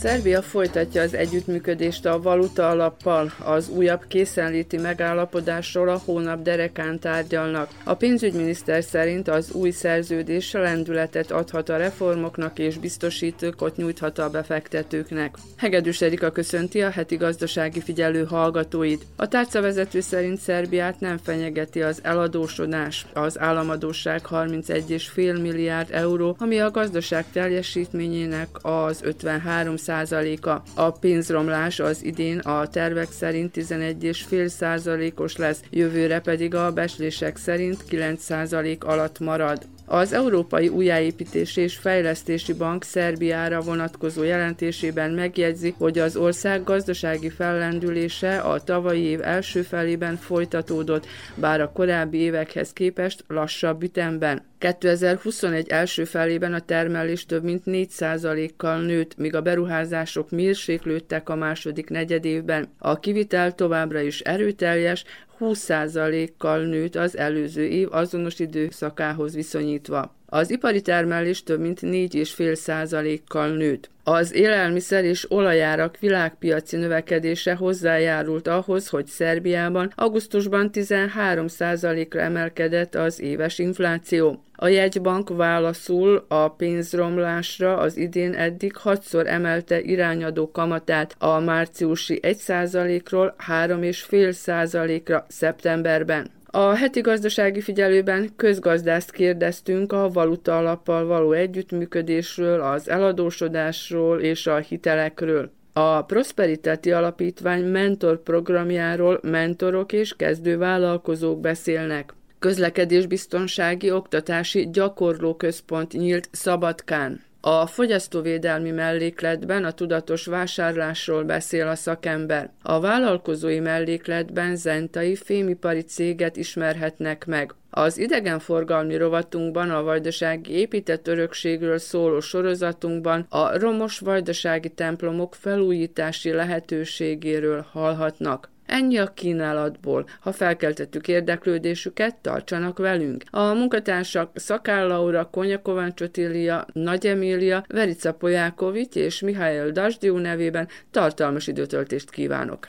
Szerbia folytatja az együttműködést a valuta alappal. Az újabb készenléti megállapodásról a hónap derekán tárgyalnak. A pénzügyminiszter szerint az új szerződés lendületet adhat a reformoknak és biztosítókot nyújthat a befektetőknek. Hegedűs Erika köszönti a heti gazdasági figyelő hallgatóit. A tárcavezető szerint Szerbiát nem fenyegeti az eladósodás. Az államadóság 31,5 milliárd euró, ami a gazdaság teljesítményének az 53 százaléka. A pénzromlás az idén a tervek szerint 11,5 százalékos lesz, jövőre pedig a beslések szerint 9 százalék alatt marad. Az Európai Újjáépítési és Fejlesztési Bank Szerbiára vonatkozó jelentésében megjegyzi, hogy az ország gazdasági fellendülése a tavalyi év első felében folytatódott, bár a korábbi évekhez képest lassabb ütemben. 2021 első felében a termelés több mint 4%-kal nőtt, míg a beruházások mérséklődtek a második negyedévben. A kivitel továbbra is erőteljes, 20%-kal nőtt az előző év azonos időszakához viszonyítva. Az ipari termelés több mint 4,5%-kal nőtt. Az élelmiszer és olajárak világpiaci növekedése hozzájárult ahhoz, hogy Szerbiában augusztusban 13%-ra emelkedett az éves infláció. A jegybank válaszul a pénzromlásra az idén eddig hatszor emelte irányadó kamatát a márciusi 1%-ról 3,5%-ra szeptemberben. A heti gazdasági figyelőben közgazdászt kérdeztünk a valuta alappal való együttműködésről, az eladósodásról és a hitelekről. A Prosperitáti Alapítvány mentor programjáról mentorok és kezdővállalkozók beszélnek. Közlekedésbiztonsági Oktatási Gyakorlóközpont nyílt Szabadkán. A fogyasztóvédelmi mellékletben a tudatos vásárlásról beszél a szakember. A vállalkozói mellékletben zentai fémipari céget ismerhetnek meg. Az idegenforgalmi rovatunkban, a vajdasági épített örökségről szóló sorozatunkban a romos vajdasági templomok felújítási lehetőségéről hallhatnak. Ennyi a kínálatból. Ha felkeltettük érdeklődésüket, tartsanak velünk. A munkatársak Szakál Laura, Konya Kovács Otília, Nagy Emília, Verica Polyákovics és Mihály Dasdiú nevében tartalmas időtöltést kívánok.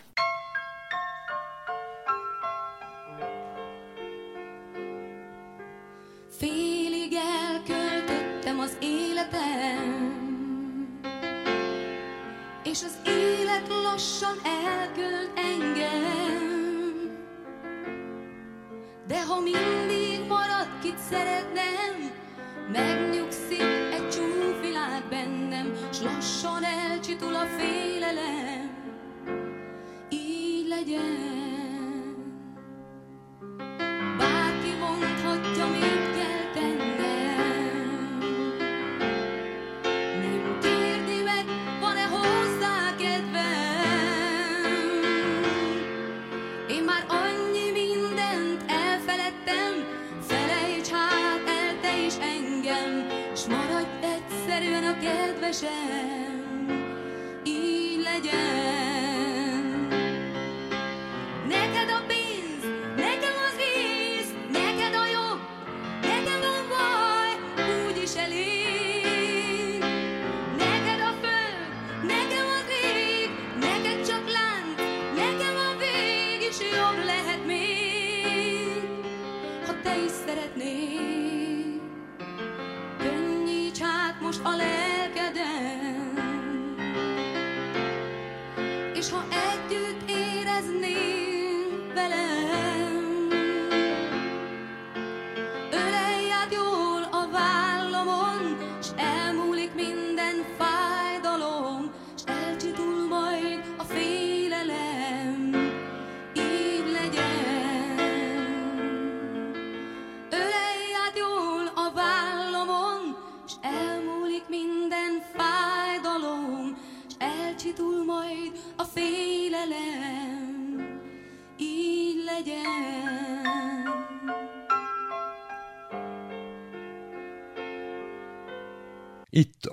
Félig elköltöttem az életem, és az élet lassan elkölt engem. De ha mindig marad, kit szeretnem, megnyugszik egy csúfilág bennem, s lassan elcsitul a félelem. Így legyen.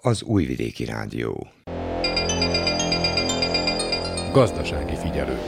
Az Újvidéki Rádió. Gazdasági figyelő.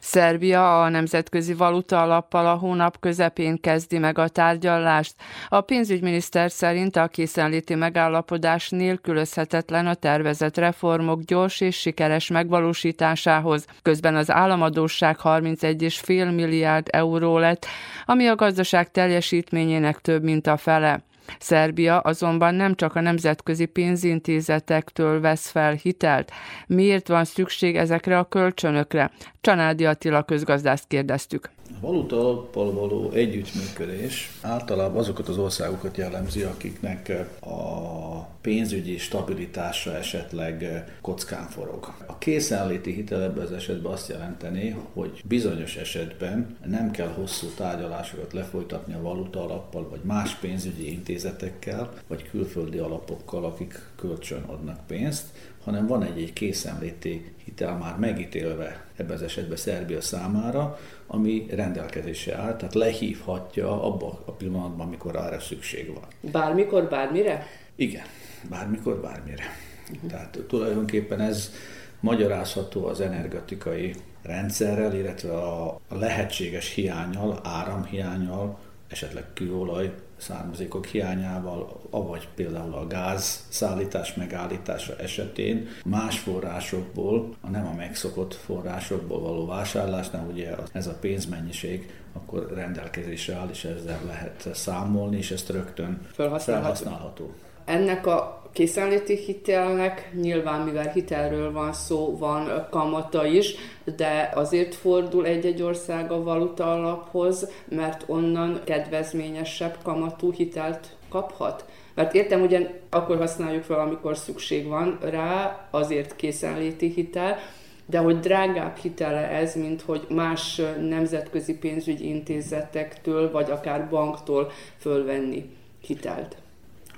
Szerbia a Nemzetközi Valuta Alappal a hónap közepén kezdi meg a tárgyalást. A pénzügyminiszter szerint a készenléti megállapodás nélkülözhetetlen a tervezett reformok gyors és sikeres megvalósításához. Közben az államadóság 31,5 milliárd euró lett, ami a gazdaság teljesítményének több mint a fele. Szerbia azonban nem csak a nemzetközi pénzintézetektől vesz fel hitelt. Miért van szükség ezekre a kölcsönökre? Csanádi Attila közgazdászt kérdeztük. A valuta alappal való együttműködés általában azokat az országokat jellemzi, akiknek a pénzügyi stabilitása esetleg kockán forog. A készenléti hitel ebben az esetben azt jelenteni, hogy bizonyos esetben nem kell hosszú tárgyalásokat lefolytatni a valuta alappal, vagy más pénzügyi intézetekkel, vagy külföldi alapokkal, akik kölcsön adnak pénzt, hanem van egy, egy készenléti hitel már megítélve ebben az esetben Szerbia számára, ami rendelkezésre áll, tehát lehívhatja abba a pillanatban, amikor arra szükség van. Bármikor, bármire? Igen, bármikor, bármire. Uh-huh. Tehát tulajdonképpen ez magyarázható az energetikai rendszerrel, illetve a lehetséges hiányal, áramhiányal, esetleg kőolaj származékok hiányával, avagy például a gáz szállítás megállítása esetén más forrásokból, a nem a megszokott forrásokból való vásárlásnál, ugye ez a pénzmennyiség akkor rendelkezésre áll, és ezzel lehet számolni, és ezt rögtön felhasználható. felhasználható. Ennek a készenléti hitelnek, nyilván mivel hitelről van szó, van kamata is, de azért fordul egy-egy ország a valuta alaphoz, mert onnan kedvezményesebb kamatú hitelt kaphat. Mert értem, ugyan akkor használjuk fel, amikor szükség van rá, azért készenléti hitel, de hogy drágább hitele ez, mint hogy más nemzetközi pénzügyi intézetektől, vagy akár banktól fölvenni hitelt.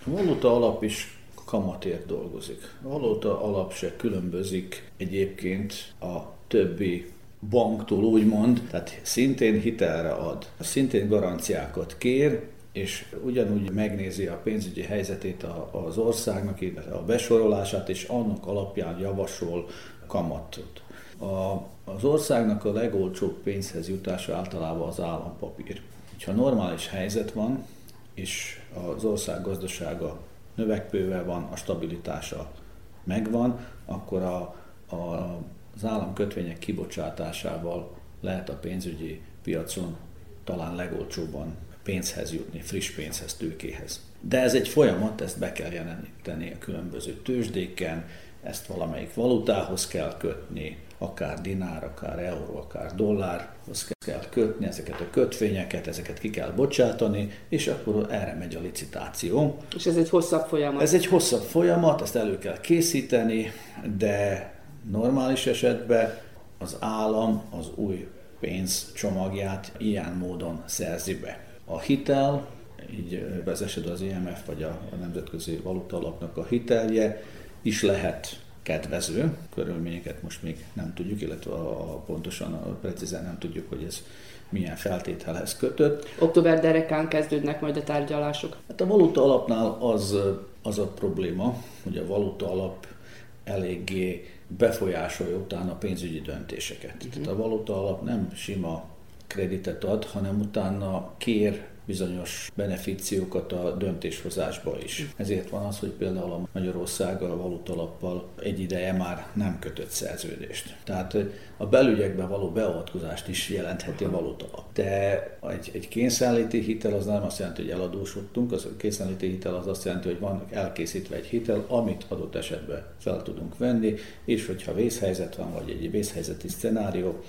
Valuta alap is kamatért dolgozik. A valuta alap se különbözik egyébként a többi banktól úgymond, tehát szintén hitelre ad, szintén garanciákat kér, és ugyanúgy megnézi a pénzügyi helyzetét az országnak, illetve a besorolását, és annak alapján javasol kamatot. A, az országnak a legolcsóbb pénzhez jutása általában az állampapír. Ha normális helyzet van, és az ország gazdasága növekvővel van, a stabilitása megvan, akkor a, a, az államkötvények kibocsátásával lehet a pénzügyi piacon talán legolcsóbban pénzhez jutni, friss pénzhez, tőkéhez. De ez egy folyamat, ezt be kell jeleníteni a különböző tőzsdéken, ezt valamelyik valutához kell kötni, akár dinár, akár euró, akár dollárhoz kell kötni ezeket a kötvényeket, ezeket ki kell bocsátani, és akkor erre megy a licitáció. És ez egy hosszabb folyamat? Ez egy hosszabb folyamat, ezt elő kell készíteni, de normális esetben az állam az új pénzcsomagját ilyen módon szerzi be. A hitel, így vezesed az IMF vagy a, a Nemzetközi Valuta Alapnak a hitelje is lehet kedvező körülményeket most még nem tudjuk, illetve a, pontosan, a precízen nem tudjuk, hogy ez milyen feltételhez kötött. Október derekán kezdődnek majd a tárgyalások. Hát a valuta alapnál az, az a probléma, hogy a valuta alap eléggé befolyásolja utána a pénzügyi döntéseket. Uh-huh. Tehát a valuta alap nem sima kreditet ad, hanem utána kér bizonyos beneficiókat a döntéshozásba is. Ezért van az, hogy például a Magyarországgal, a valutalappal egy ideje már nem kötött szerződést. Tehát a belügyekbe való beavatkozást is jelentheti a valutalap. De egy, egy kényszeríti hitel az nem azt jelenti, hogy eladósodtunk, az a kényszeríti hitel az azt jelenti, hogy van elkészítve egy hitel, amit adott esetben fel tudunk venni, és hogyha vészhelyzet van, vagy egy vészhelyzeti szenárió,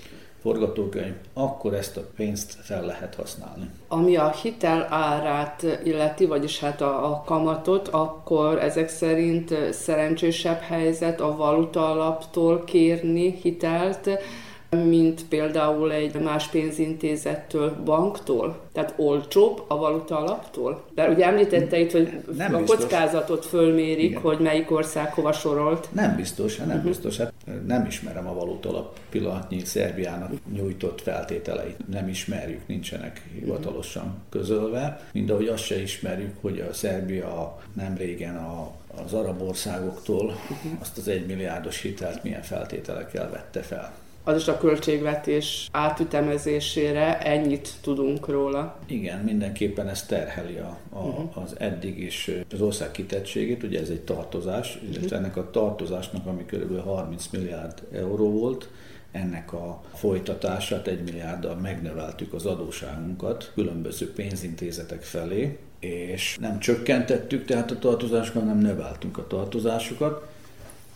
forgatókönyv, akkor ezt a pénzt fel lehet használni. Ami a hitel árát illeti, vagyis hát a, a kamatot, akkor ezek szerint szerencsésebb helyzet a valuta alaptól kérni hitelt, mint például egy más pénzintézettől, banktól? Tehát olcsóbb a valuta alaptól? De ugye említette itt, hogy nem a biztos. kockázatot fölmérik, Igen. hogy melyik ország hova sorolt. Nem biztos, nem uh-huh. biztos. Hát nem ismerem a valuta alap pillanatnyi Szerbiának nyújtott feltételeit. Nem ismerjük, nincsenek hivatalosan közölve. Mind ahogy azt se ismerjük, hogy a Szerbia nem régen a az arab országoktól uh-huh. azt az egymilliárdos hitelt milyen feltételekkel vette fel. Az is a költségvetés átütemezésére ennyit tudunk róla. Igen, mindenképpen ez terheli a, a, uh-huh. az eddig is az ország kitettségét, ugye ez egy tartozás, uh-huh. ennek a tartozásnak, ami kb. 30 milliárd euró volt, ennek a folytatását egy milliárddal megnöveltük az adóságunkat különböző pénzintézetek felé, és nem csökkentettük tehát a tartozásokat, hanem növeltünk a tartozásokat.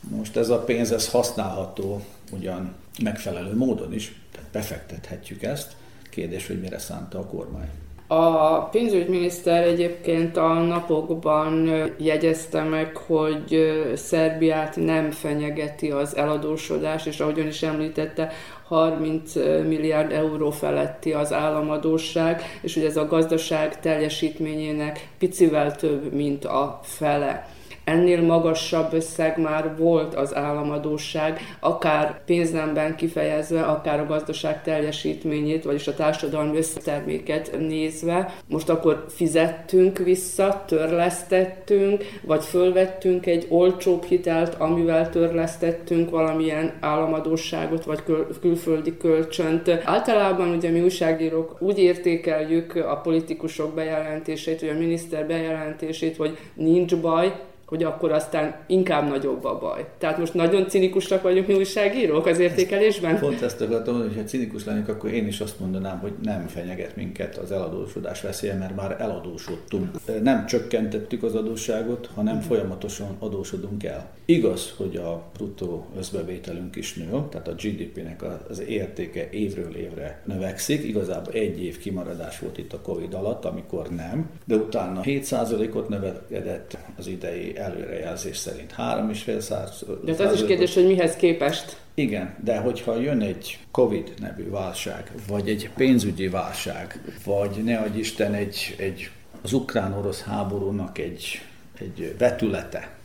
Most ez a pénz ez használható ugyan megfelelő módon is, tehát befektethetjük ezt. Kérdés, hogy mire szánta a kormány. A pénzügyminiszter egyébként a napokban jegyezte meg, hogy Szerbiát nem fenyegeti az eladósodás, és ahogyan is említette, 30 milliárd euró feletti az államadóság, és hogy ez a gazdaság teljesítményének picivel több, mint a fele ennél magasabb összeg már volt az államadóság, akár pénznemben kifejezve, akár a gazdaság teljesítményét, vagyis a társadalmi összterméket nézve. Most akkor fizettünk vissza, törlesztettünk, vagy fölvettünk egy olcsóbb hitelt, amivel törlesztettünk valamilyen államadóságot, vagy kül- külföldi kölcsönt. Általában ugye mi újságírók úgy értékeljük a politikusok bejelentését, vagy a miniszter bejelentését, hogy nincs baj, hogy akkor aztán inkább nagyobb a baj. Tehát most nagyon cinikusak vagyunk mi újságírók az értékelésben? Pont ezt akartam mondani, hogy ha cinikus lennék, akkor én is azt mondanám, hogy nem fenyeget minket az eladósodás veszélye, mert már eladósodtunk. Nem csökkentettük az adósságot, hanem mm. folyamatosan adósodunk el. Igaz, hogy a bruttó összbevételünk is nő, tehát a GDP-nek az értéke évről évre növekszik. Igazából egy év kimaradás volt itt a Covid alatt, amikor nem, de utána 7%-ot növekedett az idei előrejelzés szerint 3,5 száz. De az is kérdés, hogy mihez képest? Igen, de hogyha jön egy Covid nevű válság, vagy egy pénzügyi válság, vagy ne adj Isten egy, egy az ukrán-orosz háborúnak egy, egy vetülete,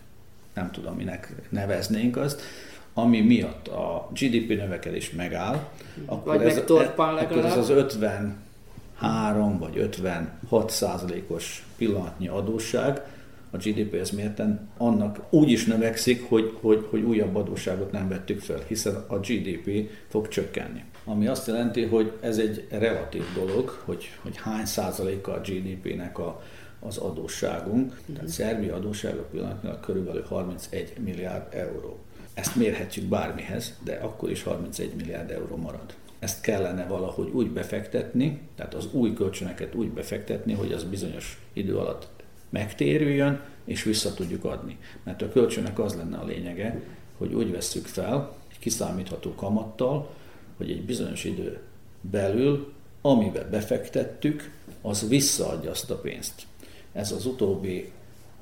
nem tudom, minek neveznénk azt, ami miatt a GDP növekedés megáll, akkor, vagy ez, akkor ez az 53 vagy 56 százalékos pillanatnyi adósság, a GDP-hez mérten, annak úgy is növekszik, hogy, hogy, hogy újabb adósságot nem vettük fel, hiszen a GDP fog csökkenni. Ami azt jelenti, hogy ez egy relatív dolog, hogy, hogy hány százaléka a GDP-nek a, az adósságunk. Tehát Szerbia adóssága pillanatnyilag körülbelül 31 milliárd euró. Ezt mérhetjük bármihez, de akkor is 31 milliárd euró marad. Ezt kellene valahogy úgy befektetni, tehát az új kölcsönöket úgy befektetni, hogy az bizonyos idő alatt megtérüljön, és vissza tudjuk adni. Mert a kölcsönnek az lenne a lényege, hogy úgy vesszük fel, egy kiszámítható kamattal, hogy egy bizonyos idő belül, amiben befektettük, az visszaadja azt a pénzt. Ez az utóbbi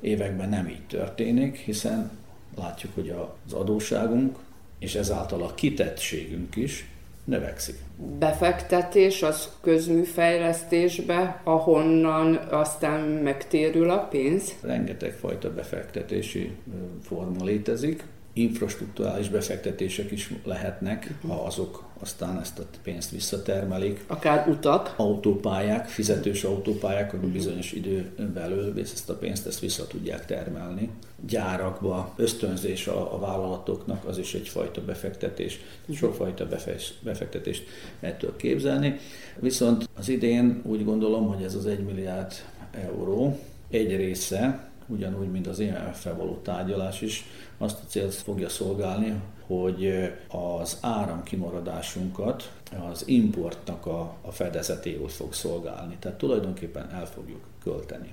években nem így történik, hiszen látjuk, hogy az adóságunk és ezáltal a kitettségünk is növekszik. Befektetés az közműfejlesztésbe, ahonnan aztán megtérül a pénz? Rengeteg fajta befektetési forma létezik. Infrastruktúrális befektetések is lehetnek, ha azok aztán ezt a pénzt visszatermelik. Akár utak. Autópályák, fizetős autópályák, hogy bizonyos idő belül ezt a pénzt ezt vissza tudják termelni. Gyárakba ösztönzés a, a vállalatoknak, az is egyfajta befektetés. Sokfajta befektetést ettől képzelni. Viszont az idén úgy gondolom, hogy ez az 1 milliárd euró egy része, ugyanúgy, mint az IMF-fel való tárgyalás is, azt a célt fogja szolgálni, hogy az áramkimaradásunkat az importnak a, a fedezetéül fog szolgálni. Tehát tulajdonképpen el fogjuk költeni.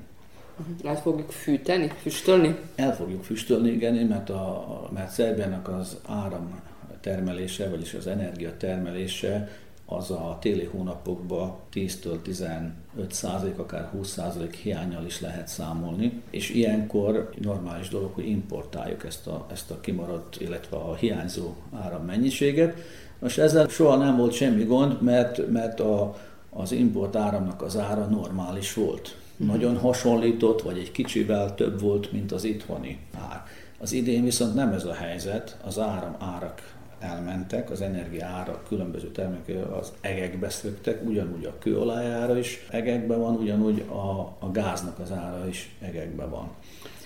El fogjuk fűteni, füstölni? El fogjuk füstölni, igen, mert, a, mert Szerbiának az áram termelése, vagyis az energia termelése az a téli hónapokban 10-től 15 százalék, akár 20 százalék hiányal is lehet számolni, és ilyenkor normális dolog, hogy importáljuk ezt a, ezt a kimaradt, illetve a hiányzó árammennyiséget. Most ezzel soha nem volt semmi gond, mert, mert a, az import áramnak az ára normális volt. Nagyon hasonlított, vagy egy kicsivel több volt, mint az itthoni ár. Az idén viszont nem ez a helyzet, az áram árak elmentek, az energia ára különböző termékek az egekbe szöktek, ugyanúgy a kőolaj ára is egekbe van, ugyanúgy a, a gáznak az ára is egekbe van.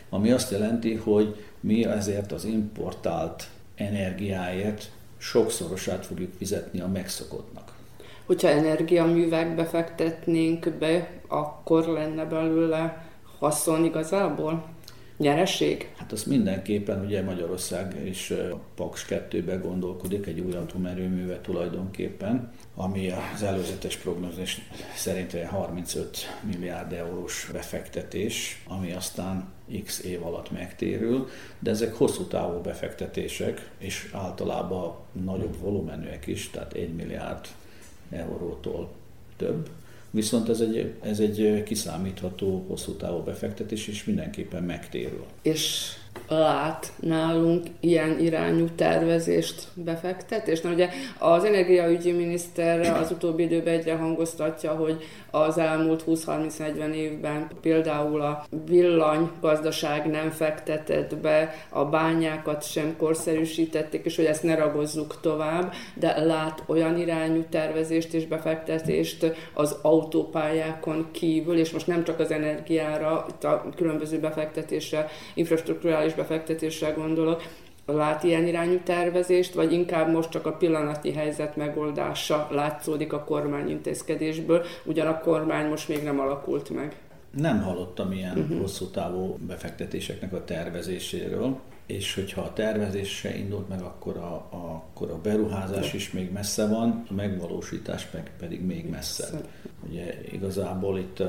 Ami azt jelenti, hogy mi ezért az importált energiáért sokszorosát fogjuk fizetni a megszokottnak. Hogyha energiaművekbe fektetnénk be, akkor lenne belőle haszon igazából? Nyereség? Hát az mindenképpen ugye Magyarország is Paks 2-be gondolkodik, egy új atomerőműve tulajdonképpen, ami az előzetes prognózis szerint 35 milliárd eurós befektetés, ami aztán x év alatt megtérül, de ezek hosszú távú befektetések, és általában nagyobb volumenűek is, tehát 1 milliárd eurótól több. Viszont ez egy, ez egy kiszámítható, hosszú távú befektetés, és mindenképpen megtérül. És lát nálunk ilyen irányú tervezést, befektetést? Na ugye az energiaügyi miniszter az utóbbi időben egyre hangoztatja, hogy az elmúlt 20-30-40 évben például a villanygazdaság nem fektetett be, a bányákat sem korszerűsítették, és hogy ezt ne ragozzuk tovább, de lát olyan irányú tervezést és befektetést az autópályákon kívül, és most nem csak az energiára, itt a különböző befektetésre, infrastruktúrális befektetésre gondolok, lát ilyen irányú tervezést, vagy inkább most csak a pillanatnyi helyzet megoldása látszódik a kormány intézkedésből, ugyan a kormány most még nem alakult meg. Nem hallottam ilyen uh-huh. hosszú távú befektetéseknek a tervezéséről, és hogyha a tervezés se indult meg, akkor a, a, akkor a beruházás is még messze van, a megvalósítás meg pedig még messze. Ugye igazából itt,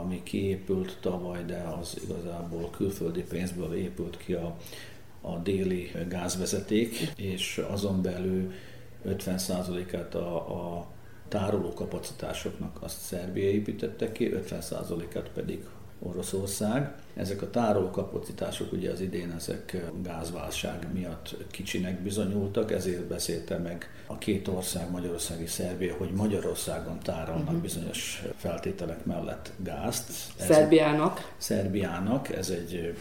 ami kiépült tavaly, de az igazából külföldi pénzből épült ki a, a déli gázvezeték, és azon belül 50%-át a, a tároló kapacitásoknak azt Szerbia építette ki, 50%-át pedig Oroszország. Ezek a tároló kapacitások ugye az idén ezek gázválság miatt kicsinek bizonyultak, ezért beszélte meg a két ország, Magyarország és Szerbia, hogy Magyarországon tárolnak uh-huh. bizonyos feltételek mellett gázt. Ez Szerbiának? Szerbiának, ez egy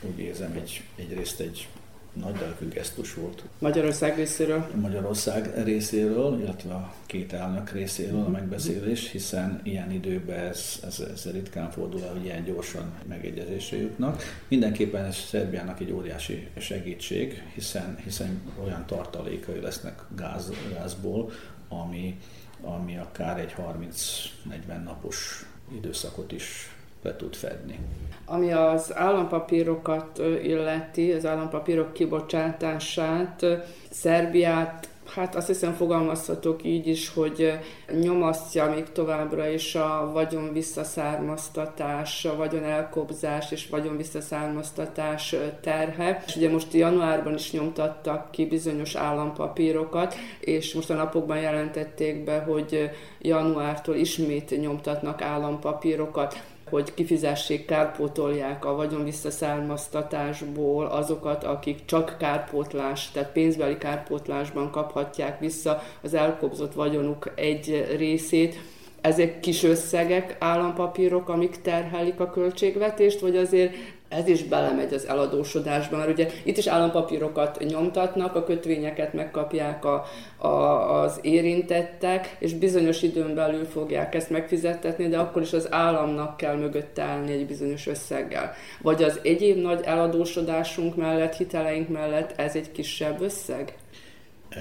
úgy érzem, egy, egyrészt egy nagy lelkű gesztus volt. Magyarország részéről? Magyarország részéről, illetve a két elnök részéről a megbeszélés, hiszen ilyen időben ez, ez, ez ritkán fordul el, hogy ilyen gyorsan megegyezésre jutnak. Mindenképpen ez Szerbiának egy óriási segítség, hiszen, hiszen olyan tartalékai lesznek gáz, gázból, ami, ami akár egy 30-40 napos időszakot is be tud fedni. Ami az állampapírokat illeti, az állampapírok kibocsátását, Szerbiát hát azt hiszem fogalmazhatok így is, hogy nyomasztja még továbbra is a vagyon visszaszármaztatás, a vagyon elkobzás és vagyon visszaszármaztatás terhe. És ugye most januárban is nyomtattak ki bizonyos állampapírokat, és most a napokban jelentették be, hogy januártól ismét nyomtatnak állampapírokat hogy kifizessék, kárpótolják a vagyon visszaszármaztatásból azokat, akik csak kárpótlás, tehát pénzbeli kárpótlásban kaphatják vissza az elkobzott vagyonuk egy részét. Ezek kis összegek, állampapírok, amik terhelik a költségvetést, vagy azért ez is belemegy az eladósodásba, mert ugye itt is állampapírokat nyomtatnak, a kötvényeket megkapják a, a, az érintettek, és bizonyos időn belül fogják ezt megfizettetni, de akkor is az államnak kell mögötte állni egy bizonyos összeggel. Vagy az egyéb nagy eladósodásunk mellett, hiteleink mellett ez egy kisebb összeg?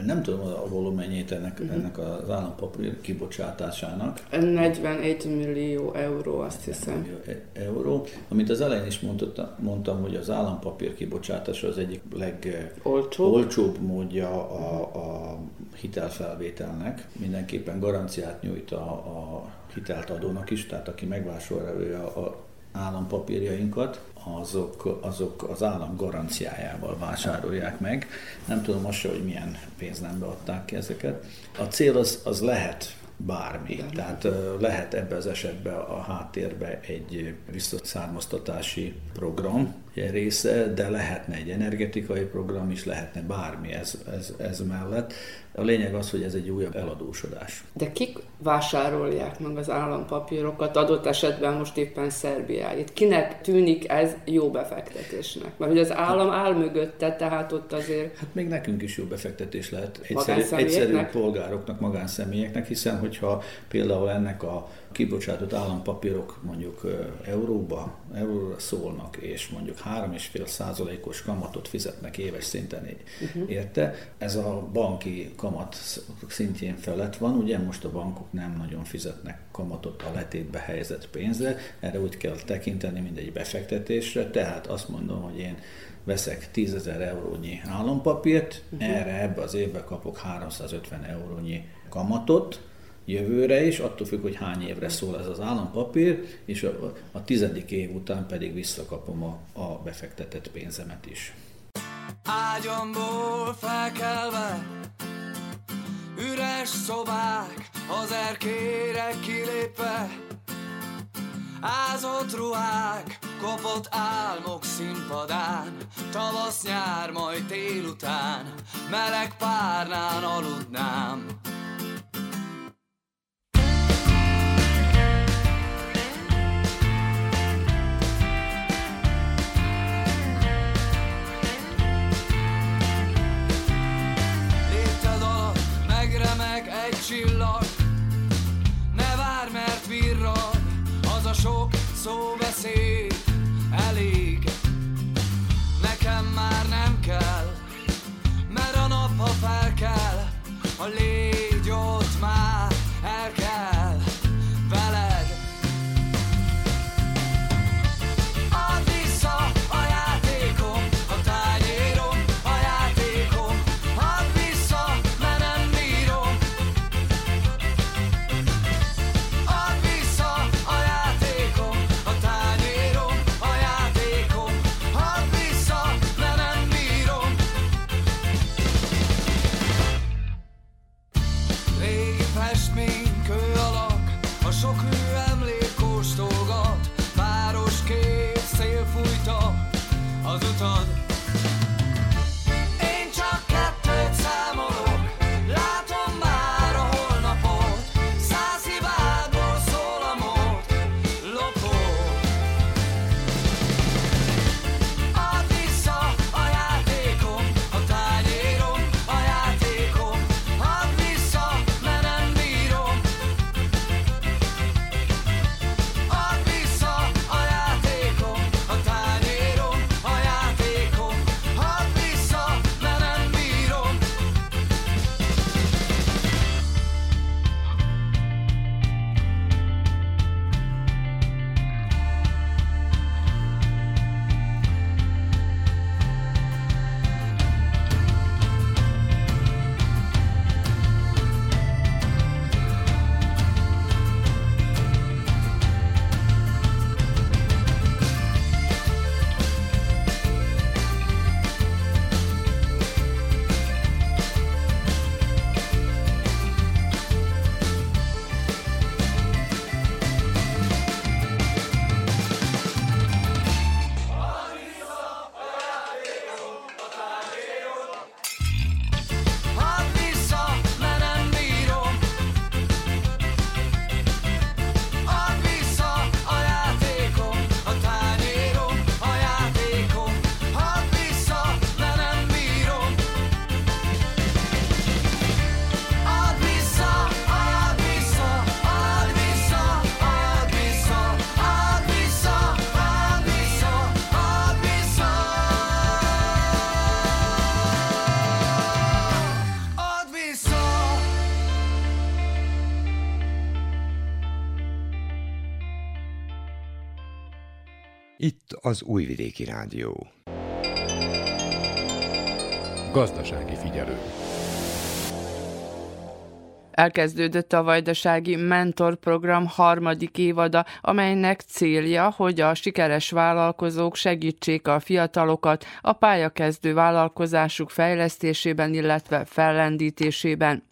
Nem tudom a volumenjét ennek, uh-huh. ennek az állampapír kibocsátásának. 41 millió euró, azt hiszem. Millió e- euró. Amit az elején is mondtam, mondtam, hogy az állampapír kibocsátása az egyik legolcsóbb módja a, a hitelfelvételnek. Mindenképpen garanciát nyújt a, a hitelt adónak is, tehát aki megvásárolja a állampapírjainkat, azok, azok az állam garanciájával vásárolják meg. Nem tudom most hogy milyen pénznembe adták ki ezeket. A cél az, az lehet bármi. Tehát lehet ebbe az esetben a háttérbe egy visszaszármaztatási program része, de lehetne egy energetikai program is, lehetne bármi ez, ez, ez mellett. A lényeg az, hogy ez egy újabb eladósodás. De kik vásárolják meg az állampapírokat, adott esetben most éppen Szerbiáit? Kinek tűnik ez jó befektetésnek? Mert hogy az állam áll mögötte, tehát ott azért... Hát még nekünk is jó befektetés lehet. Egyszerű, egyszerű polgároknak, magánszemélyeknek, hiszen hogyha például ennek a kibocsátott állampapírok mondjuk euróba, euróra szólnak, és mondjuk 3,5 százalékos kamatot fizetnek éves szinten uh-huh. érte. Ez a banki kamat szintjén felett van, ugye most a bankok nem nagyon fizetnek kamatot a letétbe helyezett pénzre, erre úgy kell tekinteni, mint egy befektetésre, tehát azt mondom, hogy én veszek 10 ezer eurónyi állampapírt, uh-huh. erre ebbe az évbe kapok 350 eurónyi kamatot, jövőre is, attól függ, hogy hány évre szól ez az állampapír, és a, a tizedik év után pedig visszakapom a, a befektetett pénzemet is. Ágyamból felkelve, üres szobák, az erkére kilépve, ázott ruhák, kopott álmok színpadán, tavasz, nyár, majd tél után, meleg párnán aludnám. Csillag. Ne vár, mert virrad Az a sok szóbeszéd Elég. Nekem már nem kell Mert a nap, ha fel kell A légy az Újvidéki Rádió. Gazdasági figyelő. Elkezdődött a Vajdasági Mentor Program harmadik évada, amelynek célja, hogy a sikeres vállalkozók segítsék a fiatalokat a pályakezdő vállalkozásuk fejlesztésében, illetve fellendítésében.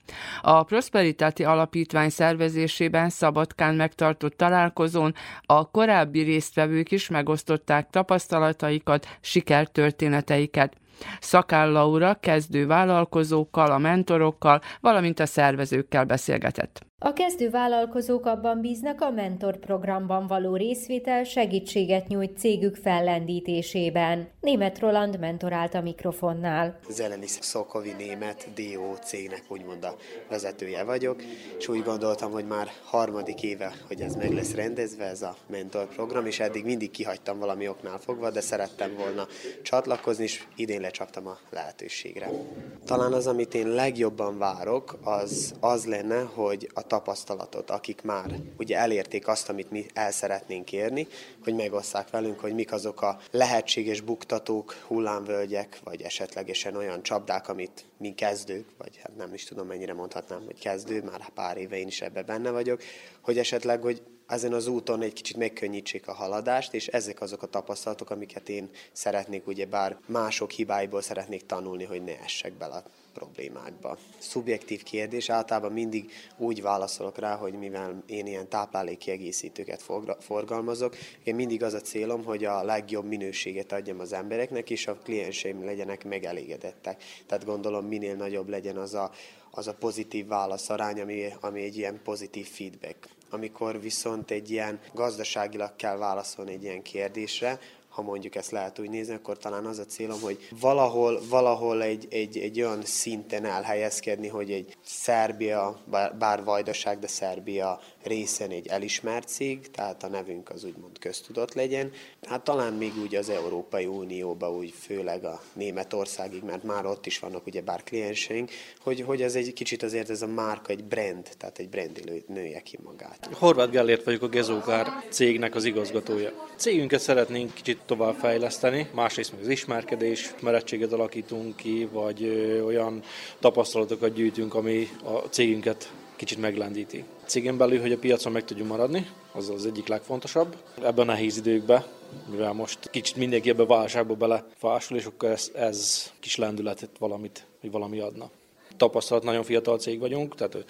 A Prosperitáti Alapítvány szervezésében Szabadkán megtartott találkozón a korábbi résztvevők is megosztották tapasztalataikat, sikertörténeteiket. Szakál Laura kezdő vállalkozókkal, a mentorokkal, valamint a szervezőkkel beszélgetett. A kezdő vállalkozók abban bíznak, a mentor programban való részvétel segítséget nyújt cégük fellendítésében. Német Roland mentorált a mikrofonnál. Zeleni Szokovi német DO cégnek úgymond a vezetője vagyok, és úgy gondoltam, hogy már harmadik éve, hogy ez meg lesz rendezve, ez a mentor program, és eddig mindig kihagytam valami oknál fogva, de szerettem volna csatlakozni, és idén lecsaptam a lehetőségre. Talán az, amit én legjobban várok, az az lenne, hogy a tapasztalatot, akik már ugye elérték azt, amit mi el szeretnénk érni, hogy megosszák velünk, hogy mik azok a lehetséges buktatók, hullámvölgyek, vagy esetlegesen olyan csapdák, amit mi kezdők, vagy hát nem is tudom mennyire mondhatnám, hogy kezdő, már pár éve én is ebbe benne vagyok, hogy esetleg, hogy ezen az úton egy kicsit megkönnyítsék a haladást, és ezek azok a tapasztalatok, amiket én szeretnék, ugye bár mások hibáiból szeretnék tanulni, hogy ne essek bele problémákba. Szubjektív kérdés, általában mindig úgy válaszolok rá, hogy mivel én ilyen táplálékkiegészítőket forgalmazok, én mindig az a célom, hogy a legjobb minőséget adjam az embereknek, és a klienseim legyenek megelégedettek. Tehát gondolom minél nagyobb legyen az a, az a pozitív válaszarány, ami, ami egy ilyen pozitív feedback. Amikor viszont egy ilyen gazdaságilag kell válaszolni egy ilyen kérdésre, ha mondjuk ezt lehet úgy nézni, akkor talán az a célom, hogy valahol, valahol egy, egy, egy olyan szinten elhelyezkedni, hogy egy Szerbia, bár, bár Vajdaság, de Szerbia részen egy elismert cég, tehát a nevünk az úgymond köztudott legyen. Hát talán még úgy az Európai Unióba, úgy főleg a Németországig, mert már ott is vannak ugye bár klienseink, hogy, hogy ez egy kicsit azért ez a márka egy brand, tehát egy brand nője ki magát. Horváth Gellért vagyok a Gezókár cégnek az igazgatója. Cégünket szeretnénk kicsit továbbfejleszteni, másrészt meg az ismerkedés, merettséget alakítunk ki, vagy olyan tapasztalatokat gyűjtünk, ami a cégünket kicsit meglendíti. Cégén belül, hogy a piacon meg tudjunk maradni, az az egyik legfontosabb. Ebben a nehéz időkben, mivel most kicsit mindenki ebbe a válságba belefásul, és akkor ez, ez kis lendületet valamit, hogy valami adna. Tapasztalat, nagyon fiatal cég vagyunk, tehát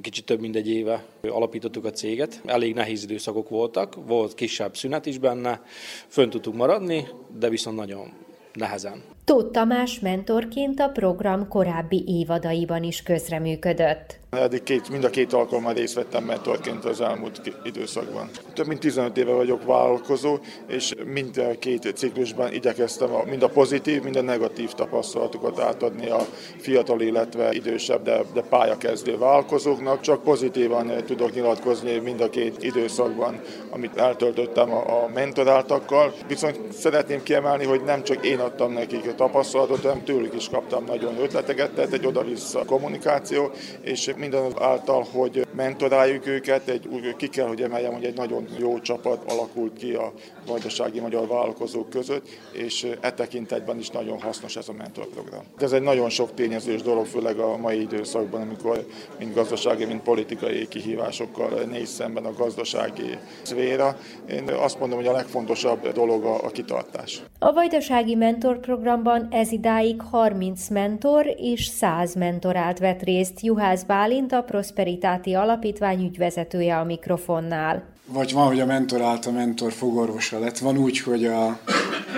kicsit több mint egy éve alapítottuk a céget. Elég nehéz időszakok voltak, volt kisebb szünet is benne, fönn tudtuk maradni, de viszont nagyon nehezen. Tóth Tamás mentorként a program korábbi évadaiban is közreműködött. Eddig két, mind a két alkalommal részt vettem mentorként az elmúlt időszakban. Több mint 15 éve vagyok vállalkozó, és mind a két ciklusban igyekeztem a, mind a pozitív, mind a negatív tapasztalatokat átadni a fiatal, illetve idősebb, de, de pályakezdő vállalkozóknak. Csak pozitívan tudok nyilatkozni mind a két időszakban, amit eltöltöttem a, a mentoráltakkal. Viszont szeretném kiemelni, hogy nem csak én adtam nekik tapasztalatot, hanem tőlük is kaptam nagyon ötleteket, tehát egy oda-vissza kommunikáció, és minden által, hogy mentoráljuk őket, egy, ki kell, hogy emeljem, hogy egy nagyon jó csapat alakult ki a vajdasági magyar vállalkozók között, és e tekintetben is nagyon hasznos ez a mentorprogram. Ez egy nagyon sok tényezős dolog, főleg a mai időszakban, amikor mind gazdasági, mind politikai kihívásokkal néz szemben a gazdasági szféra. Én azt mondom, hogy a legfontosabb dolog a, a kitartás. A vajdasági mentorprogramban ez idáig 30 mentor és 100 mentorált vett részt Juhász Bálint, a Prosperitáti Alapítvány ügyvezetője a mikrofonnál. Vagy van, hogy a mentor állt, a mentor fogorvosa lett. Van úgy, hogy a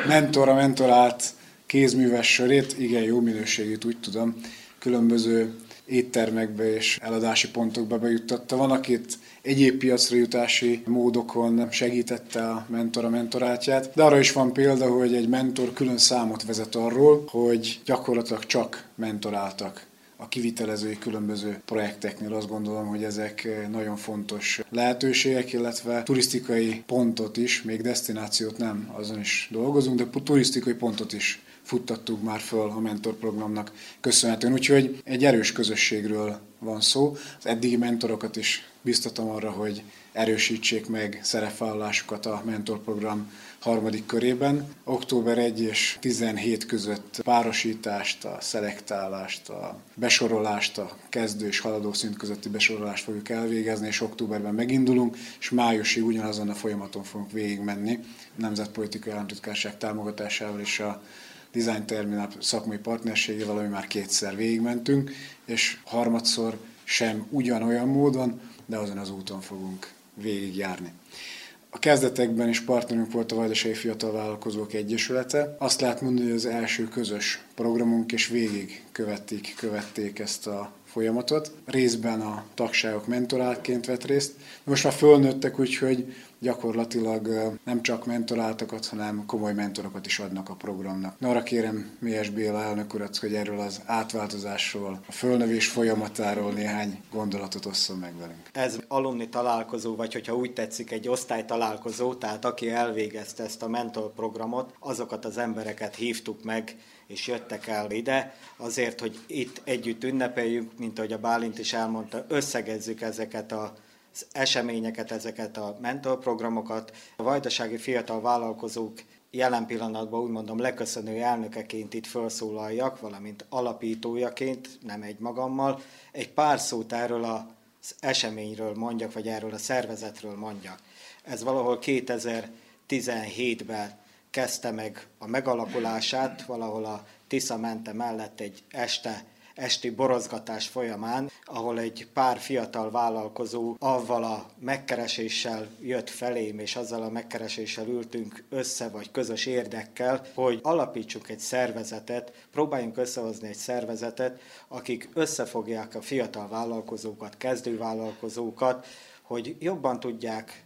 mentor a mentorált kézműves sörét, igen jó minőségét úgy tudom, különböző éttermekbe és eladási pontokba bejuttatta. Van, akit egyéb piacra jutási módokon segítette a mentor a mentorátját, de arra is van példa, hogy egy mentor külön számot vezet arról, hogy gyakorlatilag csak mentoráltak a kivitelezői különböző projekteknél azt gondolom, hogy ezek nagyon fontos lehetőségek, illetve turisztikai pontot is, még destinációt nem, azon is dolgozunk, de turisztikai pontot is futtattuk már föl a mentorprogramnak köszönhetően. Úgyhogy egy erős közösségről van szó. Az eddigi mentorokat is biztatom arra, hogy erősítsék meg szerepvállalásukat a mentorprogram harmadik körében. Október 1 és 17 között párosítást, a szelektálást, a besorolást, a kezdő és haladó szint közötti besorolást fogjuk elvégezni, és októberben megindulunk, és májusig ugyanazon a folyamaton fogunk végigmenni, Nemzetpolitikai Államtitkárság támogatásával és a Design Terminal szakmai partnerségével, ami már kétszer végigmentünk, és harmadszor sem ugyanolyan módon, de azon az úton fogunk végigjárni. A kezdetekben is partnerünk volt a Vajdasági Fiatal Vállalkozók Egyesülete. Azt lehet mondani, hogy az első közös programunk, és végig követték, követték ezt a folyamatot. Részben a tagságok mentoráltként vett részt. Most már fölnőttek, úgyhogy gyakorlatilag nem csak mentorátokat, hanem komoly mentorokat is adnak a programnak. Arra kérem Mies Béla elnök urat, hogy erről az átváltozásról, a fölnövés folyamatáról néhány gondolatot osszon meg velünk. Ez alumni találkozó, vagy hogyha úgy tetszik, egy osztálytalálkozó, tehát aki elvégezte ezt a mentor programot, azokat az embereket hívtuk meg, és jöttek el ide, azért, hogy itt együtt ünnepeljünk, mint ahogy a Bálint is elmondta, összegezzük ezeket a eseményeket, ezeket a mentorprogramokat. A vajdasági fiatal vállalkozók jelen pillanatban úgy mondom leköszönő elnökeként itt felszólaljak, valamint alapítójaként, nem egy magammal, egy pár szót erről az eseményről mondjak, vagy erről a szervezetről mondjak. Ez valahol 2017-ben kezdte meg a megalakulását, valahol a Tisza mente mellett egy este esti borozgatás folyamán, ahol egy pár fiatal vállalkozó avval a megkereséssel jött felém, és azzal a megkereséssel ültünk össze, vagy közös érdekkel, hogy alapítsunk egy szervezetet, próbáljunk összehozni egy szervezetet, akik összefogják a fiatal vállalkozókat, kezdővállalkozókat, hogy jobban tudják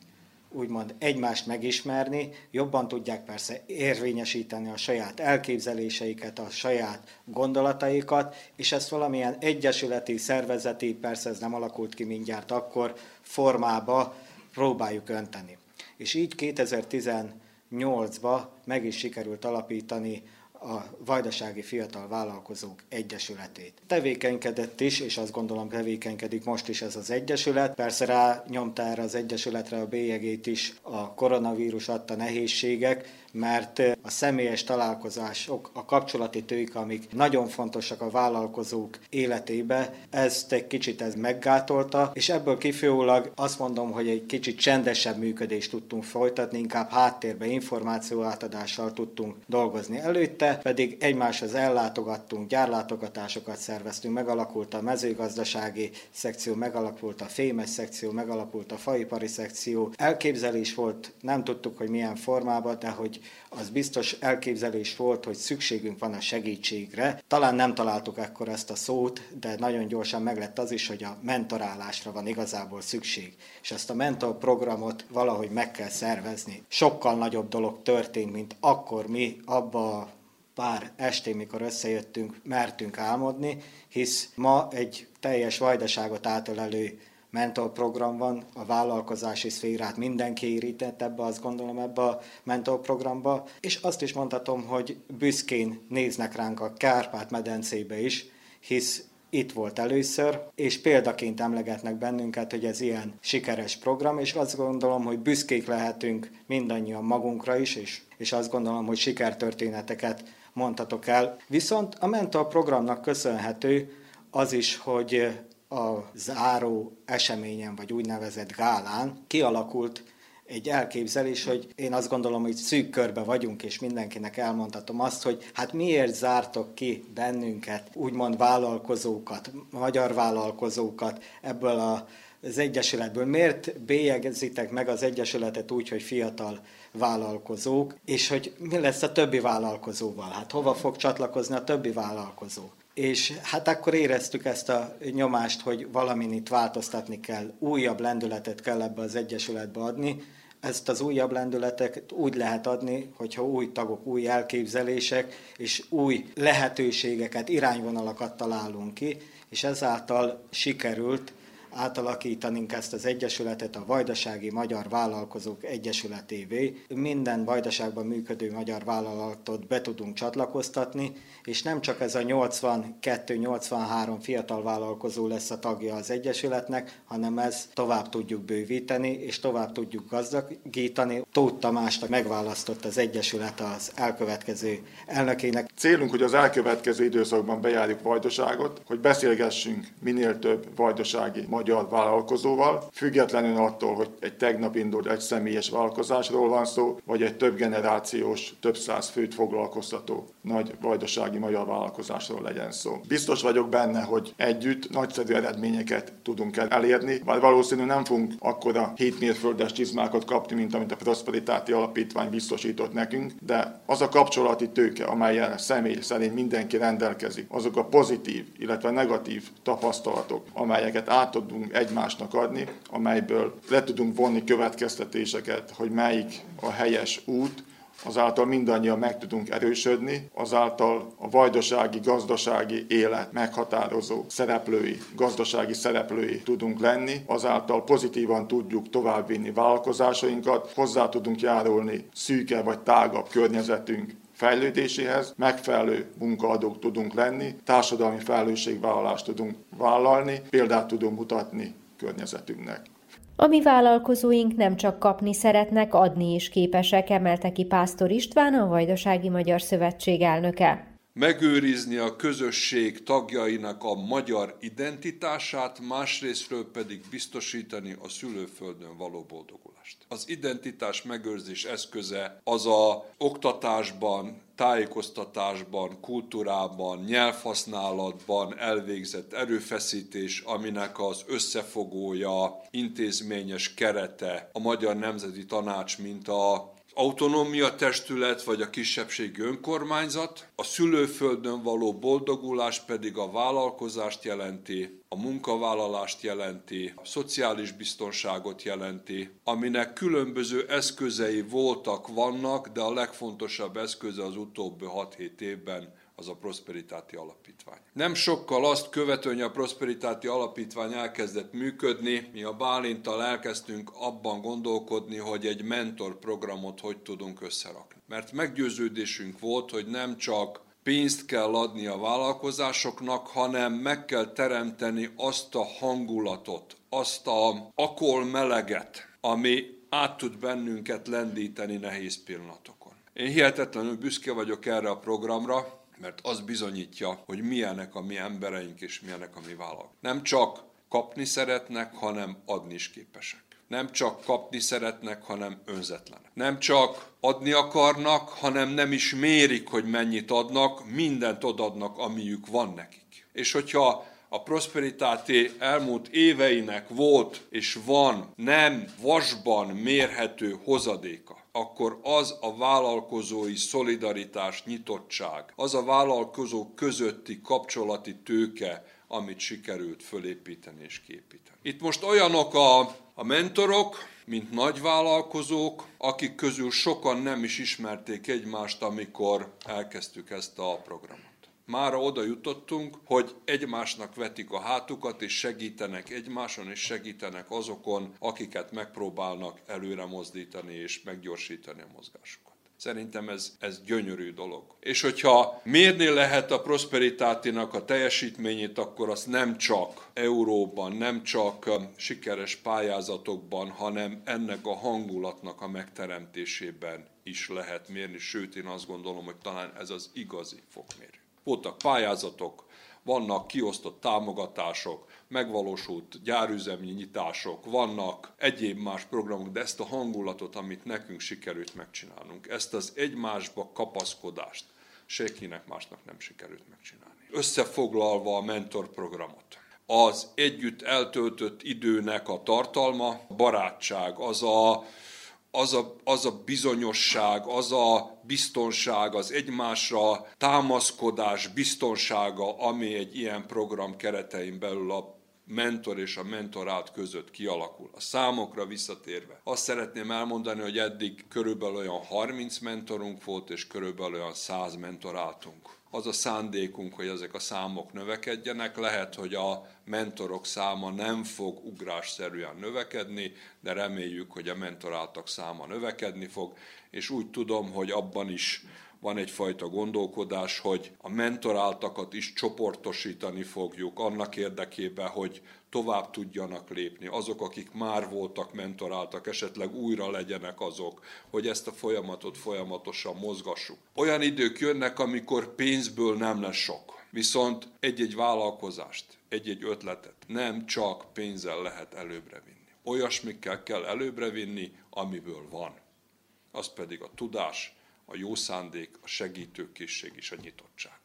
úgymond egymást megismerni, jobban tudják persze érvényesíteni a saját elképzeléseiket, a saját gondolataikat, és ezt valamilyen egyesületi, szervezeti, persze ez nem alakult ki mindjárt akkor, formába próbáljuk önteni. És így 2018-ban meg is sikerült alapítani a Vajdasági Fiatal Vállalkozók Egyesületét. Tevékenykedett is, és azt gondolom tevékenykedik most is ez az egyesület. Persze rá nyomta erre az egyesületre a bélyegét is a koronavírus adta nehézségek, mert a személyes találkozások, a kapcsolati tők, amik nagyon fontosak a vállalkozók életébe, ezt egy kicsit ez meggátolta, és ebből kifolyólag azt mondom, hogy egy kicsit csendesebb működést tudtunk folytatni, inkább háttérbe információ átadással tudtunk dolgozni. Előtte pedig egymáshoz ellátogattunk, gyárlátogatásokat szerveztünk, megalakult a mezőgazdasági szekció, megalakult a fémes szekció, megalakult a faipari szekció. Elképzelés volt, nem tudtuk, hogy milyen formában, de hogy az biztos elképzelés volt, hogy szükségünk van a segítségre. Talán nem találtuk ekkor ezt a szót, de nagyon gyorsan meglett az is, hogy a mentorálásra van igazából szükség. És ezt a mentor programot valahogy meg kell szervezni. Sokkal nagyobb dolog történt, mint akkor mi abba pár estén, mikor összejöttünk, mertünk álmodni, hisz ma egy teljes vajdaságot átölelő mentorprogram van, a vállalkozási szférát mindenki érített ebbe, azt gondolom ebbe a mentorprogramba, és azt is mondhatom, hogy büszkén néznek ránk a Kárpát-medencébe is, hisz itt volt először, és példaként emlegetnek bennünket, hogy ez ilyen sikeres program, és azt gondolom, hogy büszkék lehetünk mindannyian magunkra is, és, és azt gondolom, hogy sikertörténeteket mondhatok el. Viszont a mentor programnak köszönhető az is, hogy a záró eseményen, vagy úgynevezett gálán kialakult egy elképzelés, hogy én azt gondolom, hogy szűk körbe vagyunk, és mindenkinek elmondhatom azt, hogy hát miért zártok ki bennünket, úgymond vállalkozókat, magyar vállalkozókat ebből a az Egyesületből. Miért bélyegezitek meg az Egyesületet úgy, hogy fiatal vállalkozók, és hogy mi lesz a többi vállalkozóval? Hát hova fog csatlakozni a többi vállalkozó? És hát akkor éreztük ezt a nyomást, hogy valamin itt változtatni kell, újabb lendületet kell ebbe az Egyesületbe adni. Ezt az újabb lendületet úgy lehet adni, hogyha új tagok, új elképzelések és új lehetőségeket, irányvonalakat találunk ki, és ezáltal sikerült átalakítanunk ezt az egyesületet a Vajdasági Magyar Vállalkozók Egyesületévé. Minden Vajdaságban működő magyar vállalatot be tudunk csatlakoztatni, és nem csak ez a 82-83 fiatal vállalkozó lesz a tagja az Egyesületnek, hanem ez tovább tudjuk bővíteni, és tovább tudjuk gazdagítani. Tóth Tamást megválasztott az Egyesület az elkövetkező elnökének. Célunk, hogy az elkövetkező időszakban bejárjuk Vajdaságot, hogy beszélgessünk minél több vajdasági magyar magyar vállalkozóval, függetlenül attól, hogy egy tegnap indult egy személyes vállalkozásról van szó, vagy egy több generációs, több száz főt foglalkoztató nagy vajdasági magyar vállalkozásról legyen szó. Biztos vagyok benne, hogy együtt nagyszerű eredményeket tudunk elérni, vagy valószínű nem fogunk akkora 7 mérföldes csizmákat kapni, mint amit a Prosperitáti Alapítvány biztosított nekünk, de az a kapcsolati tőke, amelyen személy szerint mindenki rendelkezik, azok a pozitív, illetve negatív tapasztalatok, amelyeket át tudunk egymásnak adni, amelyből le tudunk vonni következtetéseket, hogy melyik a helyes út, azáltal mindannyian meg tudunk erősödni, azáltal a vajdasági gazdasági élet meghatározó szereplői, gazdasági szereplői tudunk lenni, azáltal pozitívan tudjuk továbbvinni vállalkozásainkat, hozzá tudunk járulni szűke vagy tágabb környezetünk fejlődéséhez megfelelő munkaadók tudunk lenni, társadalmi felelősségvállalást tudunk vállalni, példát tudunk mutatni környezetünknek. A mi vállalkozóink nem csak kapni szeretnek, adni is képesek, emelte ki Pásztor István, a Vajdasági Magyar Szövetség elnöke megőrizni a közösség tagjainak a magyar identitását, másrésztről pedig biztosítani a szülőföldön való boldogulást. Az identitás megőrzés eszköze az a oktatásban, tájékoztatásban, kultúrában, nyelvhasználatban elvégzett erőfeszítés, aminek az összefogója, intézményes kerete a Magyar Nemzeti Tanács, mint a autonómia testület vagy a kisebbségi önkormányzat, a szülőföldön való boldogulás pedig a vállalkozást jelenti, a munkavállalást jelenti, a szociális biztonságot jelenti, aminek különböző eszközei voltak, vannak, de a legfontosabb eszköze az utóbbi 6-7 évben az a Prosperitáti Alapítvány. Nem sokkal azt követően, a Prosperitáti Alapítvány elkezdett működni, mi a Bálintal elkezdtünk abban gondolkodni, hogy egy mentor programot hogy tudunk összerakni. Mert meggyőződésünk volt, hogy nem csak pénzt kell adni a vállalkozásoknak, hanem meg kell teremteni azt a hangulatot, azt a akol meleget, ami át tud bennünket lendíteni nehéz pillanatokon. Én hihetetlenül büszke vagyok erre a programra, mert az bizonyítja, hogy milyenek a mi embereink és milyenek a mi vállalk. Nem csak kapni szeretnek, hanem adni is képesek. Nem csak kapni szeretnek, hanem önzetlenek. Nem csak adni akarnak, hanem nem is mérik, hogy mennyit adnak, mindent odadnak, amiük van nekik. És hogyha a Prosperitáté elmúlt éveinek volt és van nem vasban mérhető hozadéka, akkor az a vállalkozói szolidaritás, nyitottság, az a vállalkozók közötti kapcsolati tőke, amit sikerült fölépíteni és képíteni. Itt most olyanok a, a mentorok, mint nagyvállalkozók, akik közül sokan nem is ismerték egymást, amikor elkezdtük ezt a programot. Mára oda jutottunk, hogy egymásnak vetik a hátukat, és segítenek egymáson, és segítenek azokon, akiket megpróbálnak előre mozdítani és meggyorsítani a mozgásukat. Szerintem ez, ez gyönyörű dolog. És hogyha mérni lehet a prosperitátinak a teljesítményét, akkor azt nem csak euróban, nem csak sikeres pályázatokban, hanem ennek a hangulatnak a megteremtésében is lehet mérni. Sőt, én azt gondolom, hogy talán ez az igazi fokmérő. Voltak pályázatok, vannak kiosztott támogatások, megvalósult gyárüzemi nyitások, vannak egyéb más programok, de ezt a hangulatot, amit nekünk sikerült megcsinálnunk, ezt az egymásba kapaszkodást senkinek másnak nem sikerült megcsinálni. Összefoglalva a mentorprogramot. Az együtt eltöltött időnek a tartalma, barátság, az a az a, az a bizonyosság, az a biztonság, az egymásra támaszkodás biztonsága, ami egy ilyen program keretein belül a mentor és a mentorált között kialakul. A számokra visszatérve. Azt szeretném elmondani, hogy eddig körülbelül olyan 30 mentorunk volt, és körülbelül olyan 100 mentoráltunk az a szándékunk, hogy ezek a számok növekedjenek. Lehet, hogy a mentorok száma nem fog ugrásszerűen növekedni, de reméljük, hogy a mentoráltak száma növekedni fog, és úgy tudom, hogy abban is van egyfajta gondolkodás, hogy a mentoráltakat is csoportosítani fogjuk annak érdekében, hogy tovább tudjanak lépni, azok, akik már voltak, mentoráltak, esetleg újra legyenek azok, hogy ezt a folyamatot folyamatosan mozgassuk. Olyan idők jönnek, amikor pénzből nem lesz sok. Viszont egy-egy vállalkozást, egy-egy ötletet nem csak pénzzel lehet előbbre vinni. Olyasmikkel kell előbbre vinni, amiből van. Az pedig a tudás, a jó szándék, a segítőkészség és a nyitottság.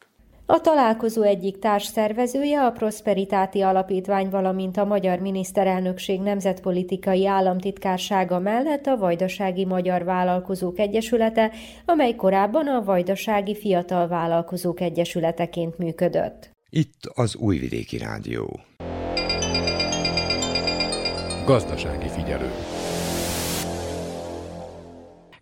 A találkozó egyik társszervezője a Prosperitáti Alapítvány, valamint a Magyar Miniszterelnökség Nemzetpolitikai Államtitkársága mellett a Vajdasági Magyar Vállalkozók Egyesülete, amely korábban a Vajdasági Fiatal Vállalkozók Egyesületeként működött. Itt az Újvidéki Rádió. Gazdasági figyelő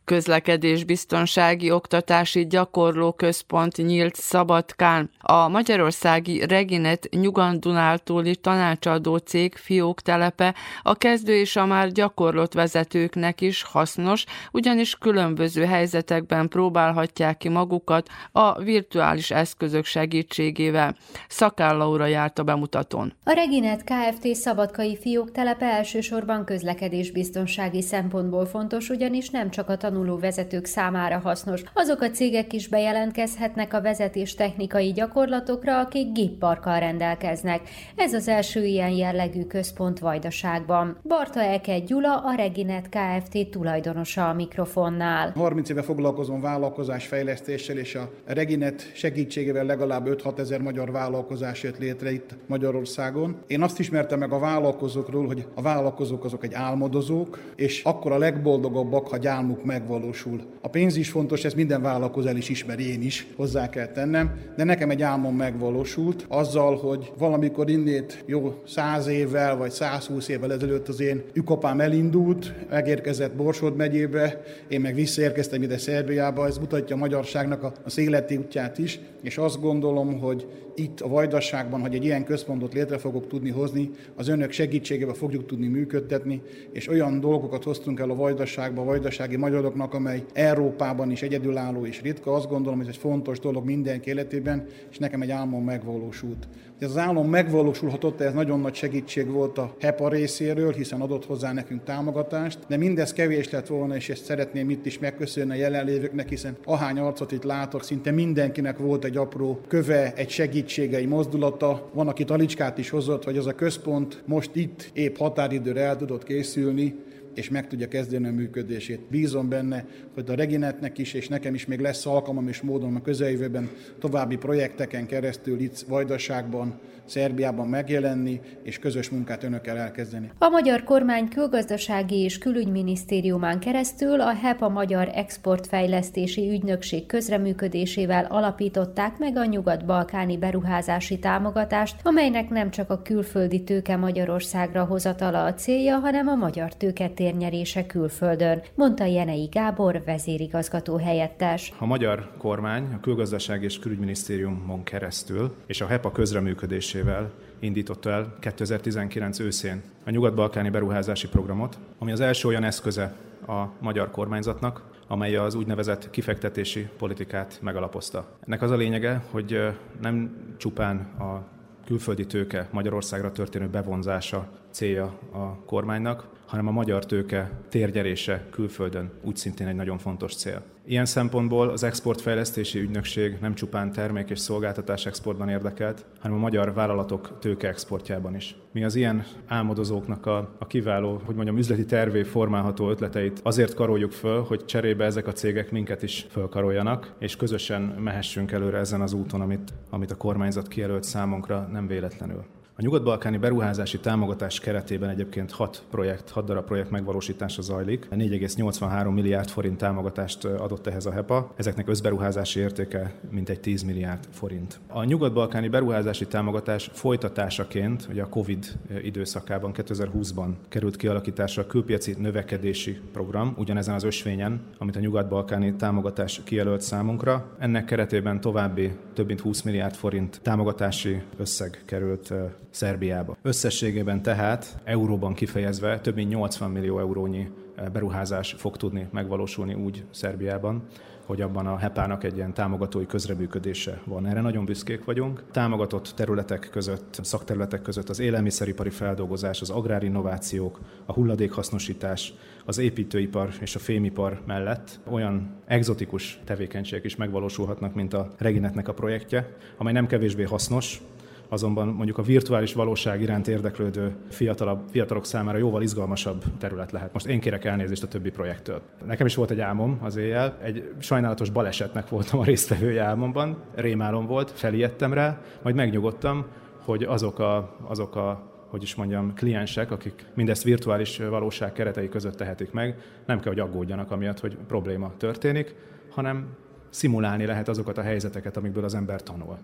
közlekedésbiztonsági oktatási gyakorló központ nyílt Szabadkán. A magyarországi Reginet nyugandunáltóli tanácsadó cég fiók telepe a kezdő és a már gyakorlott vezetőknek is hasznos, ugyanis különböző helyzetekben próbálhatják ki magukat a virtuális eszközök segítségével. Szakál Laura járt a bemutatón. A Reginet Kft. szabadkai fiók telepe elsősorban közlekedésbiztonsági szempontból fontos, ugyanis nem csak a tanulók tanuló vezetők számára hasznos. Azok a cégek is bejelentkezhetnek a vezetés technikai gyakorlatokra, akik gépparkkal rendelkeznek. Ez az első ilyen jellegű központ Vajdaságban. Barta Eke Gyula, a Reginet Kft. tulajdonosa a mikrofonnál. 30 éve foglalkozom vállalkozás fejlesztéssel, és a Reginet segítségével legalább 5-6 ezer magyar vállalkozás jött létre itt Magyarországon. Én azt ismertem meg a vállalkozókról, hogy a vállalkozók azok egy álmodozók, és akkor a legboldogabbak, ha gyálmuk meg megvalósul. A pénz is fontos, ez minden vállalkozó is ismeri, én is hozzá kell tennem, de nekem egy álmom megvalósult azzal, hogy valamikor innét jó száz évvel vagy 120 évvel ezelőtt az én ükapám elindult, megérkezett Borsod megyébe, én meg visszaérkeztem ide Szerbiába, ez mutatja a magyarságnak a, széleti útját is, és azt gondolom, hogy itt a Vajdaságban, hogy egy ilyen központot létre fogok tudni hozni, az önök segítségével fogjuk tudni működtetni, és olyan dolgokat hoztunk el a Vajdaságba, a vajdasági magyaroknak, amely Európában is egyedülálló és ritka. Azt gondolom, hogy ez egy fontos dolog mindenki életében, és nekem egy álmom megvalósult. Ez az álom megvalósulhatott, ez nagyon nagy segítség volt a HEPA részéről, hiszen adott hozzá nekünk támogatást, de mindez kevés lett volna, és ezt szeretném itt is megköszönni a jelenlévőknek, hiszen ahány arcot itt látok, szinte mindenkinek volt egy apró köve, egy segítsége, mozdulata. Van, aki talicskát is hozott, hogy az a központ most itt épp határidőre el tudott készülni, és meg tudja kezdeni a működését. Bízom benne, hogy a Reginetnek is, és nekem is még lesz alkalmam és módon a közeljövőben további projekteken keresztül itt Vajdaságban, Szerbiában megjelenni, és közös munkát önökkel elkezdeni. A magyar kormány külgazdasági és külügyminisztériumán keresztül a HEPA Magyar Exportfejlesztési Ügynökség közreműködésével alapították meg a nyugat-balkáni beruházási támogatást, amelynek nem csak a külföldi tőke Magyarországra hozatala a célja, hanem a magyar tőke térnyerése külföldön, mondta Jenei Gábor, vezérigazgató helyettes. A magyar kormány a külgazdaság és külügyminisztériumon keresztül és a HEPA közreműködésével segítésével indította el 2019 őszén a nyugat-balkáni beruházási programot, ami az első olyan eszköze a magyar kormányzatnak, amely az úgynevezett kifektetési politikát megalapozta. Ennek az a lényege, hogy nem csupán a külföldi tőke Magyarországra történő bevonzása célja a kormánynak, hanem a magyar tőke térgyerése külföldön úgy szintén egy nagyon fontos cél. Ilyen szempontból az exportfejlesztési ügynökség nem csupán termék és szolgáltatás exportban érdekelt, hanem a magyar vállalatok tőke exportjában is. Mi az ilyen álmodozóknak a, a kiváló, hogy mondjam, üzleti tervé formálható ötleteit azért karoljuk föl, hogy cserébe ezek a cégek minket is fölkaroljanak, és közösen mehessünk előre ezen az úton, amit, amit a kormányzat kijelölt számunkra nem véletlenül. A nyugat-balkáni beruházási támogatás keretében egyébként 6 projekt, 6 darab projekt megvalósítása zajlik. 4,83 milliárd forint támogatást adott ehhez a HEPA. Ezeknek összberuházási értéke mintegy 10 milliárd forint. A nyugat-balkáni beruházási támogatás folytatásaként, ugye a COVID időszakában 2020-ban került kialakításra a külpiaci növekedési program, ugyanezen az ösvényen, amit a nyugat-balkáni támogatás kijelölt számunkra. Ennek keretében további több mint 20 milliárd forint támogatási összeg került Szerbiába. Összességében tehát euróban kifejezve több mint 80 millió eurónyi beruházás fog tudni megvalósulni úgy Szerbiában, hogy abban a HEPA-nak egy ilyen támogatói közreműködése van. Erre nagyon büszkék vagyunk. Támogatott területek között, szakterületek között az élelmiszeripari feldolgozás, az agrárinnovációk, a hulladékhasznosítás, az építőipar és a fémipar mellett olyan egzotikus tevékenységek is megvalósulhatnak, mint a Reginetnek a projektje, amely nem kevésbé hasznos, azonban mondjuk a virtuális valóság iránt érdeklődő fiatalabb, fiatalok számára jóval izgalmasabb terület lehet. Most én kérek elnézést a többi projektől. Nekem is volt egy álmom az éjjel, egy sajnálatos balesetnek voltam a résztvevője álmomban, rémálom volt, felijedtem rá, majd megnyugodtam, hogy azok a, azok a hogy is mondjam, kliensek, akik mindezt virtuális valóság keretei között tehetik meg, nem kell, hogy aggódjanak amiatt, hogy probléma történik, hanem szimulálni lehet azokat a helyzeteket, amikből az ember tanul.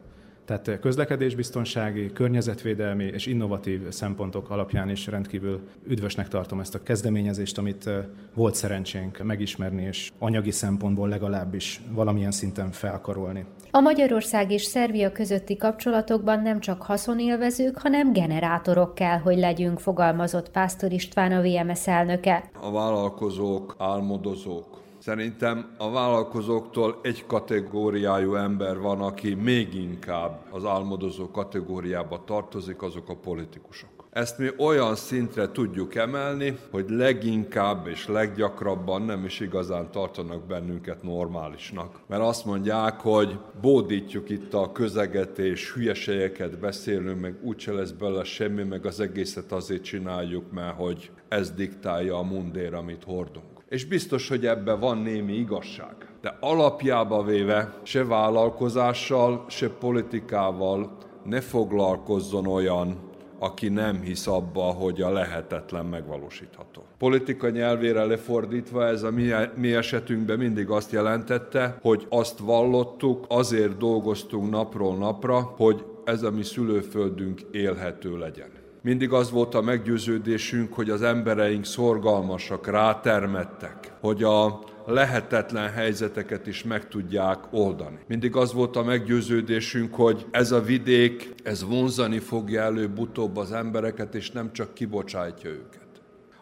Tehát közlekedésbiztonsági, környezetvédelmi és innovatív szempontok alapján is rendkívül üdvösnek tartom ezt a kezdeményezést, amit volt szerencsénk megismerni, és anyagi szempontból legalábbis valamilyen szinten felkarolni. A Magyarország és Szerbia közötti kapcsolatokban nem csak haszonélvezők, hanem generátorok kell, hogy legyünk, fogalmazott Pásztor István a VMS elnöke. A vállalkozók, álmodozók, Szerintem a vállalkozóktól egy kategóriájú ember van, aki még inkább az álmodozó kategóriába tartozik, azok a politikusok. Ezt mi olyan szintre tudjuk emelni, hogy leginkább és leggyakrabban nem is igazán tartanak bennünket normálisnak. Mert azt mondják, hogy bódítjuk itt a közeget és hülyeségeket beszélünk, meg úgyse lesz belőle semmi, meg az egészet azért csináljuk, mert hogy ez diktálja a mundér, amit hordunk és biztos, hogy ebben van némi igazság. De alapjába véve se vállalkozással, se politikával ne foglalkozzon olyan, aki nem hisz abba, hogy a lehetetlen megvalósítható. Politika nyelvére lefordítva ez a mi, mi esetünkben mindig azt jelentette, hogy azt vallottuk, azért dolgoztunk napról napra, hogy ez a mi szülőföldünk élhető legyen. Mindig az volt a meggyőződésünk, hogy az embereink szorgalmasak, rátermettek, hogy a lehetetlen helyzeteket is meg tudják oldani. Mindig az volt a meggyőződésünk, hogy ez a vidék, ez vonzani fogja előbb-utóbb az embereket, és nem csak kibocsátja őket.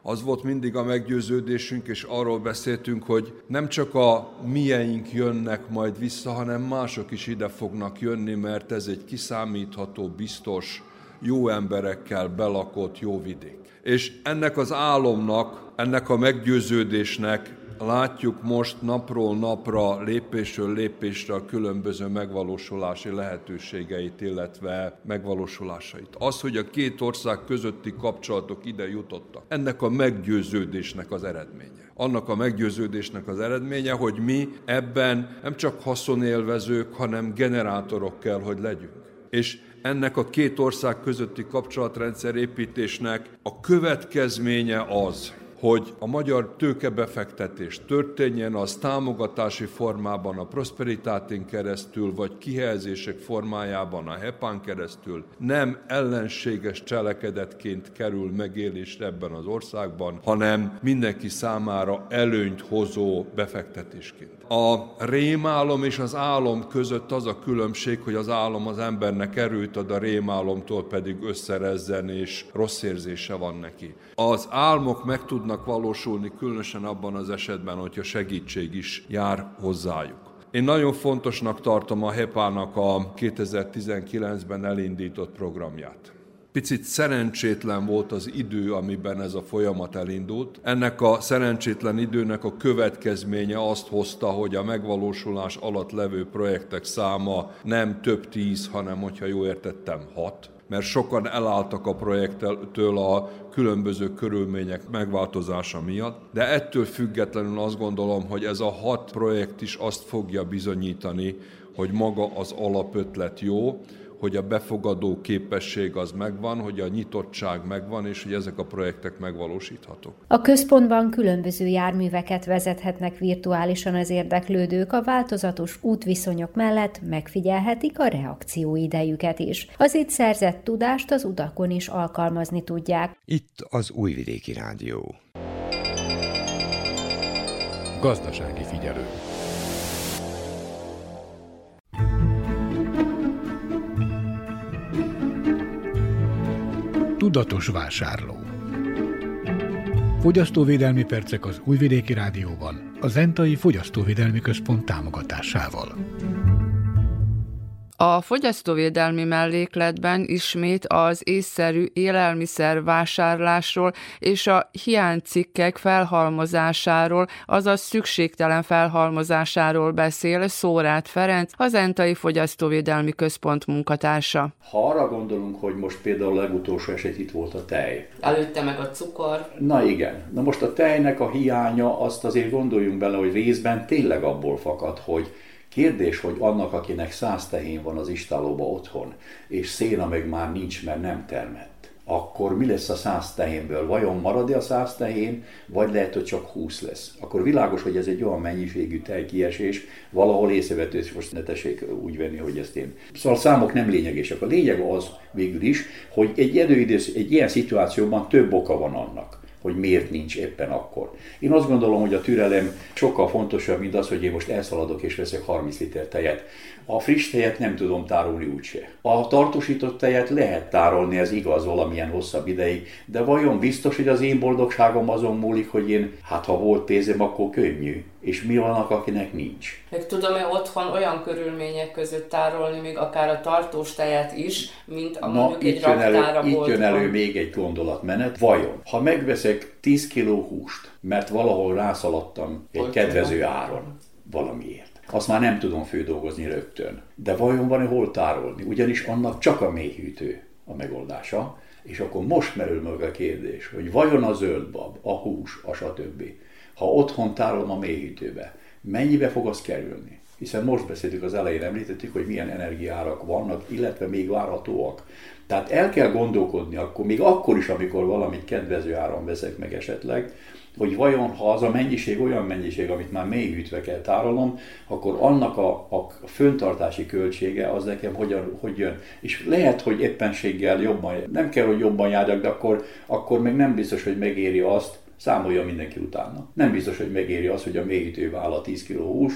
Az volt mindig a meggyőződésünk, és arról beszéltünk, hogy nem csak a mieink jönnek majd vissza, hanem mások is ide fognak jönni, mert ez egy kiszámítható, biztos, jó emberekkel belakott jó vidék. És ennek az álomnak, ennek a meggyőződésnek látjuk most napról napra, lépésről lépésre a különböző megvalósulási lehetőségeit, illetve megvalósulásait. Az, hogy a két ország közötti kapcsolatok ide jutottak, ennek a meggyőződésnek az eredménye. Annak a meggyőződésnek az eredménye, hogy mi ebben nem csak haszonélvezők, hanem generátorok kell, hogy legyünk. És ennek a két ország közötti kapcsolatrendszer építésnek a következménye az, hogy a magyar tőkebefektetés történjen, az támogatási formában a Prosperitátin keresztül, vagy kihelyezések formájában a HEPAN keresztül nem ellenséges cselekedetként kerül megélésre ebben az országban, hanem mindenki számára előnyt hozó befektetésként. A rémálom és az álom között az a különbség, hogy az álom az embernek erőt ad, a rémálomtól pedig összerezzen és rossz érzése van neki. Az álmok meg tudnak valósulni, különösen abban az esetben, hogyha segítség is jár hozzájuk. Én nagyon fontosnak tartom a HEPA-nak a 2019-ben elindított programját. Picit szerencsétlen volt az idő, amiben ez a folyamat elindult. Ennek a szerencsétlen időnek a következménye azt hozta, hogy a megvalósulás alatt levő projektek száma nem több tíz, hanem, hogyha jól értettem, hat mert sokan elálltak a projektől a különböző körülmények megváltozása miatt, de ettől függetlenül azt gondolom, hogy ez a hat projekt is azt fogja bizonyítani, hogy maga az alapötlet jó, hogy a befogadó képesség az megvan, hogy a nyitottság megvan, és hogy ezek a projektek megvalósíthatók. A központban különböző járműveket vezethetnek virtuálisan az érdeklődők, a változatos útviszonyok mellett megfigyelhetik a reakcióidejüket is. Az itt szerzett tudást az utakon is alkalmazni tudják. Itt az Újvidéki Rádió. Gazdasági figyelő. Tudatos vásárló. Fogyasztóvédelmi percek az Újvidéki Rádióban, a Zentai Fogyasztóvédelmi Központ támogatásával. A fogyasztóvédelmi mellékletben ismét az észszerű élelmiszer vásárlásról és a hiánycikkek felhalmozásáról, azaz szükségtelen felhalmozásáról beszél Szórát Ferenc, az Entai Fogyasztóvédelmi Központ munkatársa. Ha arra gondolunk, hogy most például a legutolsó eset itt volt a tej. Előtte meg a cukor. Na igen. Na most a tejnek a hiánya, azt azért gondoljunk bele, hogy részben tényleg abból fakad, hogy Kérdés, hogy annak, akinek száz tehén van az istálóba otthon, és széna meg már nincs, mert nem termett, akkor mi lesz a száz tehénből? Vajon marad-e a száz tehén, vagy lehet, hogy csak 20 lesz? Akkor világos, hogy ez egy olyan mennyiségű tejkiesés, valahol észrevető, és most ne tessék úgy venni, hogy ezt én. Szóval számok nem lényegesek. A lényeg az végül is, hogy egy, időidősz, egy ilyen szituációban több oka van annak hogy miért nincs éppen akkor. Én azt gondolom, hogy a türelem sokkal fontosabb, mint az, hogy én most elszaladok és veszek 30 liter tejet. A friss tejet nem tudom tárolni úgyse. A tartósított tejet lehet tárolni, ez igaz valamilyen hosszabb ideig, de vajon biztos, hogy az én boldogságom azon múlik, hogy én, hát ha volt pénzem, akkor könnyű. És mi vannak, akinek nincs? Meg tudom-e otthon olyan körülmények között tárolni, még akár a tartós tejet is, mint a Na, mondjuk egy raktára elő, Itt jön elő még egy gondolatmenet. Vajon, ha megveszek 10 kg húst, mert valahol rászaladtam egy kedvező áron valamiért, azt már nem tudom fődolgozni rögtön. De vajon van-e hol tárolni? Ugyanis annak csak a mélyhűtő a megoldása, és akkor most merül meg a kérdés, hogy vajon a zöldbab, a hús, a stb. Ha otthon tárolom a mélyhűtőbe, mennyibe fog az kerülni? Hiszen most beszéltük az elején, említettük, hogy milyen energiárak vannak, illetve még várhatóak. Tehát el kell gondolkodni akkor, még akkor is, amikor valamit kedvező áron veszek meg esetleg, hogy vajon ha az a mennyiség olyan mennyiség, amit már mélyhűtve kell tárolom, akkor annak a, a föntartási költsége az nekem hogyan, hogy jön. És lehet, hogy éppenséggel jobban, nem kell, hogy jobban járjak, de akkor, akkor meg nem biztos, hogy megéri azt, számolja mindenki utána. Nem biztos, hogy megéri azt, hogy a mélyítőbe áll a 10 kg hús,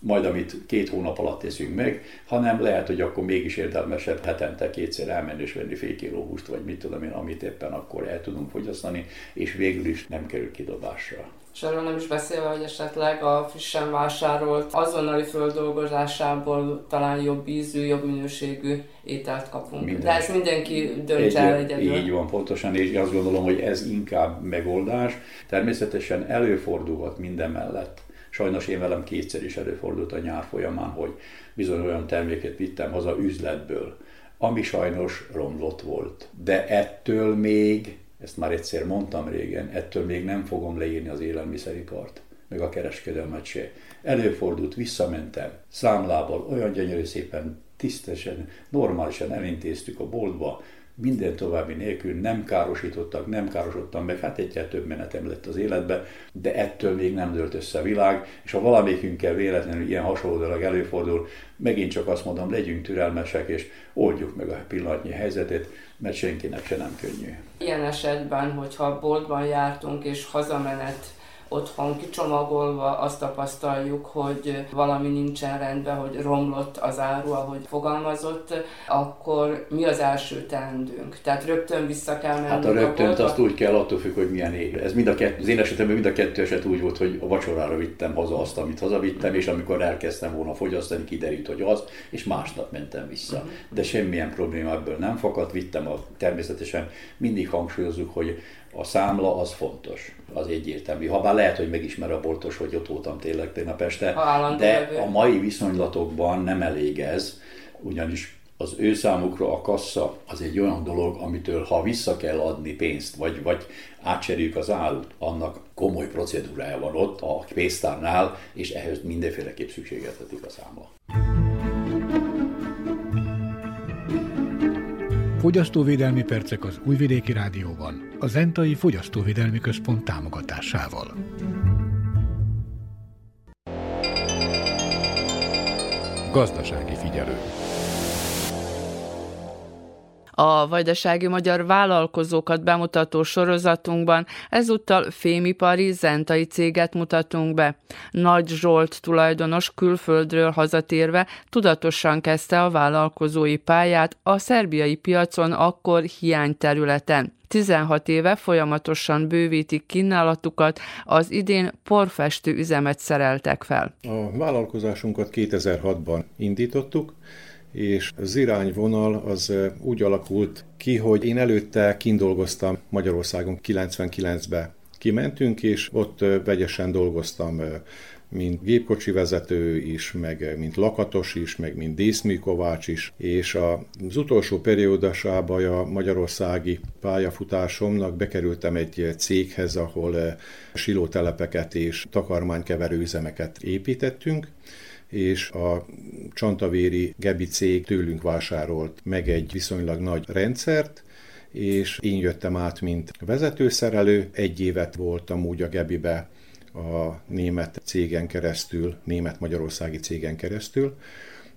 majd amit két hónap alatt teszünk meg, hanem lehet, hogy akkor mégis értelmesebb hetente kétszer elmenni és venni fél kiló húst, vagy mit tudom én, amit éppen akkor el tudunk fogyasztani, és végül is nem kerül kidobásra. És arról nem is beszélve, hogy esetleg a frissen vásárolt azonnali földolgozásából talán jobb ízű, jobb minőségű ételt kapunk. Minden. De ez mindenki döntse el egyedül. Így van, pontosan, és azt gondolom, hogy ez inkább megoldás. Természetesen előfordulhat minden mellett, Sajnos én velem kétszer is előfordult a nyár folyamán, hogy bizony olyan terméket vittem haza üzletből, ami sajnos romlott volt. De ettől még, ezt már egyszer mondtam régen, ettől még nem fogom leírni az élelmiszeripart, meg a kereskedelmet se. Előfordult, visszamentem, számlával olyan gyönyörű szépen, tisztesen, normálisan elintéztük a boltba, minden további nélkül nem károsítottak, nem károsodtam meg, hát egyet több menetem lett az életbe, de ettől még nem dőlt össze a világ, és ha valamelyikünkkel véletlenül ilyen hasonló dolog előfordul, megint csak azt mondom, legyünk türelmesek, és oldjuk meg a pillanatnyi helyzetét, mert senkinek se nem könnyű. Ilyen esetben, hogyha boltban jártunk, és hazamenet otthon kicsomagolva azt tapasztaljuk, hogy valami nincsen rendben, hogy romlott az áru, ahogy fogalmazott, akkor mi az első teendőnk? Tehát rögtön vissza kell menni. Hát a rögtönt azt úgy kell, attól függ, hogy milyen ég. Ez mind a kettő, az én esetemben mind a kettő eset úgy volt, hogy a vacsorára vittem haza azt, amit hazavittem, és amikor elkezdtem volna fogyasztani, kiderült, hogy az, és másnap mentem vissza. De semmilyen probléma ebből nem fakadt, vittem a, természetesen mindig hangsúlyozzuk, hogy a számla az fontos, az egyértelmű. Habár lehet, hogy megismer a boltos, hogy ott voltam tényleg tegnap este, de a mai viszonylatokban nem elég ez, ugyanis az ő számukra a kassa az egy olyan dolog, amitől ha vissza kell adni pénzt, vagy, vagy átcseréljük az árut, annak komoly procedúrája van ott a pénztárnál, és ehhez mindenféleképp szükségeltetik a számla. Fogyasztóvédelmi percek az Újvidéki Rádióban, a Zentai Fogyasztóvédelmi Központ támogatásával. Gazdasági figyelő. A vajdasági magyar vállalkozókat bemutató sorozatunkban ezúttal fémipari zentai céget mutatunk be. Nagy Zsolt tulajdonos külföldről hazatérve tudatosan kezdte a vállalkozói pályát a szerbiai piacon akkor hiányterületen. 16 éve folyamatosan bővítik kínálatukat, az idén porfestő üzemet szereltek fel. A vállalkozásunkat 2006-ban indítottuk, és az irányvonal az úgy alakult ki, hogy én előtte kindolgoztam Magyarországon 99-be kimentünk, és ott vegyesen dolgoztam mint gépkocsi vezető is, meg mint lakatos is, meg mint díszműkovács is, és az utolsó periódusában a magyarországi pályafutásomnak bekerültem egy céghez, ahol silótelepeket és takarmánykeverő üzemeket építettünk, és a Csantavéri Gebi cég tőlünk vásárolt meg egy viszonylag nagy rendszert, és én jöttem át, mint vezetőszerelő. Egy évet voltam úgy a Gebibe a német cégen keresztül, német-magyarországi cégen keresztül,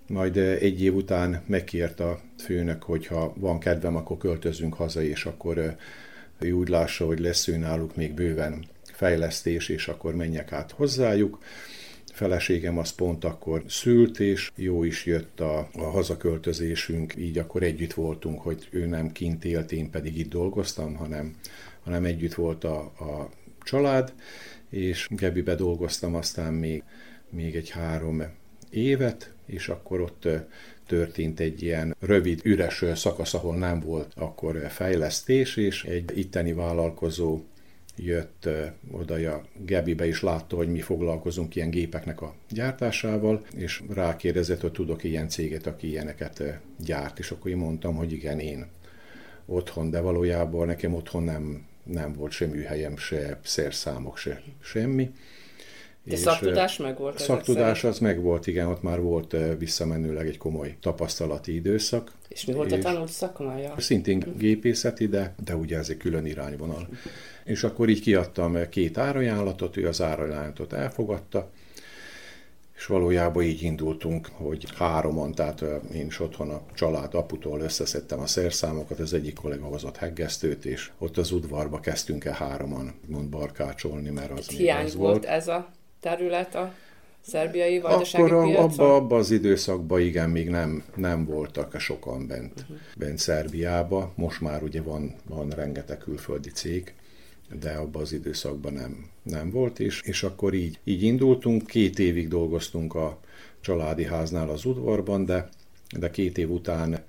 majd egy év után megkért a főnök, hogy ha van kedvem, akkor költözünk haza, és akkor ő úgy lássa, hogy lesz ő náluk még bőven fejlesztés, és akkor menjek át hozzájuk. Feleségem az pont akkor szült, és jó is jött a, a hazaköltözésünk, így akkor együtt voltunk, hogy ő nem kint élt, én pedig itt dolgoztam, hanem, hanem együtt volt a, a család, és Gebibe dolgoztam aztán még, még egy három évet, és akkor ott történt egy ilyen rövid, üres szakasz, ahol nem volt akkor fejlesztés, és egy itteni vállalkozó jött oda a Gebibe is látta, hogy mi foglalkozunk ilyen gépeknek a gyártásával, és rákérdezett, hogy tudok ilyen céget, aki ilyeneket gyárt, és akkor én mondtam, hogy igen, én otthon, de valójában nekem otthon nem, nem volt sem műhelyem, se szerszámok, se semmi. De szaktudás meg volt? Szaktudás az meg volt, igen, ott már volt visszamenőleg egy komoly tapasztalati időszak. És mi volt a tanult szakmája? Szintén gépészeti, de, de ugye ez egy külön irányvonal. És akkor így kiadtam két árajánlatot, ő az árajánlatot elfogadta, és valójában így indultunk, hogy háromon, tehát én is otthon a család aputól összeszedtem a szerszámokat, az egyik kollega hozott heggesztőt, és ott az udvarba kezdtünk el hároman mond barkácsolni, mert az Itt még az volt. volt ez a terület a szerbiai vajdasági Akkor piacon? abba, abba az időszakban igen, még nem, nem voltak sokan bent, uh-huh. bent Szerbiába. Most már ugye van, van rengeteg külföldi cég, de abban az időszakban nem, nem volt, és, és akkor így, így indultunk, két évig dolgoztunk a családi háznál az udvarban, de, de két év után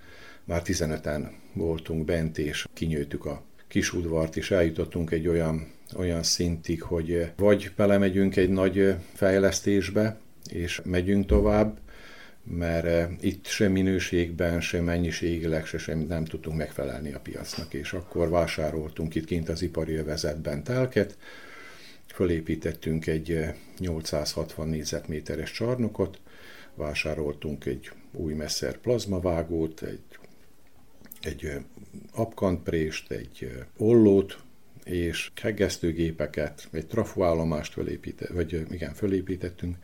már 15-en voltunk bent, és kinyőtük a kis udvart, és eljutottunk egy olyan, olyan szintig, hogy vagy belemegyünk egy nagy fejlesztésbe, és megyünk tovább, mert eh, itt sem minőségben, sem mennyiségileg, se sem nem tudtunk megfelelni a piacnak, és akkor vásároltunk itt kint az ipari övezetben telket, fölépítettünk egy 860 eh, négyzetméteres csarnokot, vásároltunk egy új Messer plazmavágót, egy, egy eh, apkantprést, egy ollót, és heggesztőgépeket, egy trafuállomást fölépített, vagy igen, fölépítettünk,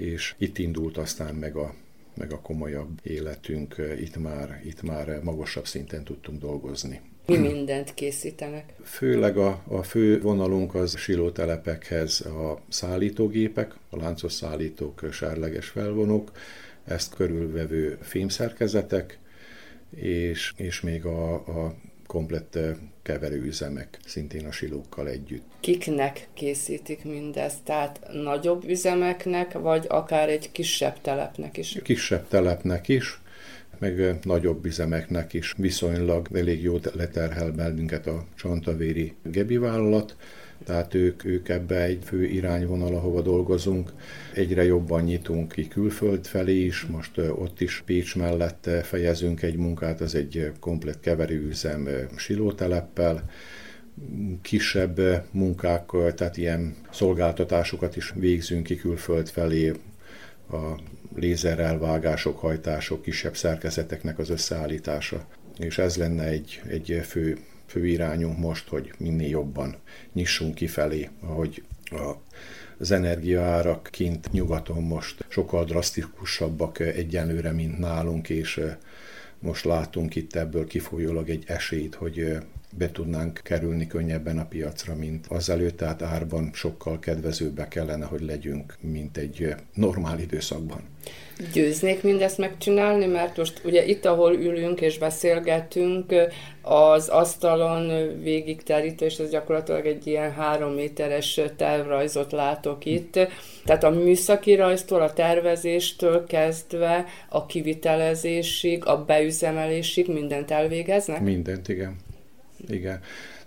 és itt indult aztán meg a meg a komolyabb életünk, itt már, itt már magasabb szinten tudtunk dolgozni. Mi mindent készítenek? Főleg a, a fő vonalunk az silótelepekhez a szállítógépek, a láncos szállítók, sárleges felvonók, ezt körülvevő fémszerkezetek, és, és még a, a komplett keverőüzemek, szintén a silókkal együtt. Kiknek készítik mindezt? Tehát nagyobb üzemeknek, vagy akár egy kisebb telepnek is? Kisebb telepnek is, meg nagyobb üzemeknek is viszonylag elég jó leterhel bennünket a Csantavéri Gebi vállalat, tehát ők, ők ebbe egy fő irányvonal, ahova dolgozunk. Egyre jobban nyitunk ki külföld felé is, most ott is Pécs mellett fejezünk egy munkát, az egy komplet keverőüzem silóteleppel, kisebb munkák, tehát ilyen szolgáltatásokat is végzünk ki külföld felé, a lézerelvágások, hajtások, kisebb szerkezeteknek az összeállítása. És ez lenne egy, egy fő fő irányunk most, hogy minél jobban nyissunk kifelé, ahogy a az energiaárak kint nyugaton most sokkal drasztikusabbak egyenlőre, mint nálunk, és most látunk itt ebből kifolyólag egy esélyt, hogy be tudnánk kerülni könnyebben a piacra, mint azelőtt, tehát árban sokkal kedvezőbbek kellene, hogy legyünk, mint egy normál időszakban. Győznék mindezt megcsinálni, mert most ugye itt, ahol ülünk és beszélgetünk, az asztalon végig terítő, és ez gyakorlatilag egy ilyen három méteres tervrajzot látok itt. Tehát a műszaki rajztól, a tervezéstől kezdve a kivitelezésig, a beüzemelésig mindent elvégeznek? Mindent, igen. Igen.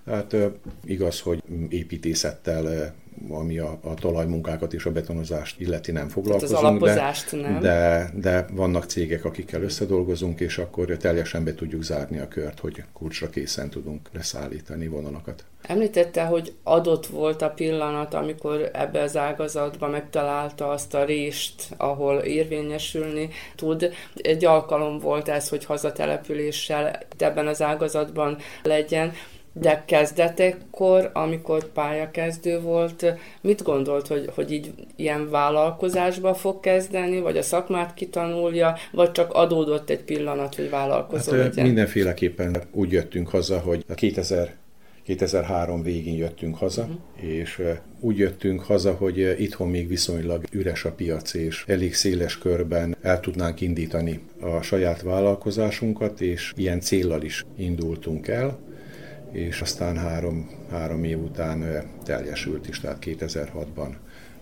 Hát igaz, hogy építészettel ami a, a talajmunkákat és a betonozást illeti nem foglalkozunk. az alapozást de, nem. De, de vannak cégek, akikkel összedolgozunk, és akkor teljesen be tudjuk zárni a kört, hogy kulcsra készen tudunk leszállítani vonalakat. Említette, hogy adott volt a pillanat, amikor ebbe az ágazatba megtalálta azt a rést, ahol érvényesülni tud. Egy alkalom volt ez, hogy hazatelepüléssel ebben az ágazatban legyen. De kezdetekkor, amikor pályakezdő volt, mit gondolt, hogy, hogy így ilyen vállalkozásba fog kezdeni, vagy a szakmát kitanulja, vagy csak adódott egy pillanat, hogy vállalkozó hát, legyen? Mindenféleképpen úgy jöttünk haza, hogy 2000 2003 végén jöttünk haza, uh-huh. és úgy jöttünk haza, hogy itthon még viszonylag üres a piac, és elég széles körben el tudnánk indítani a saját vállalkozásunkat, és ilyen céllal is indultunk el és aztán három, három év után teljesült is, tehát 2006-ban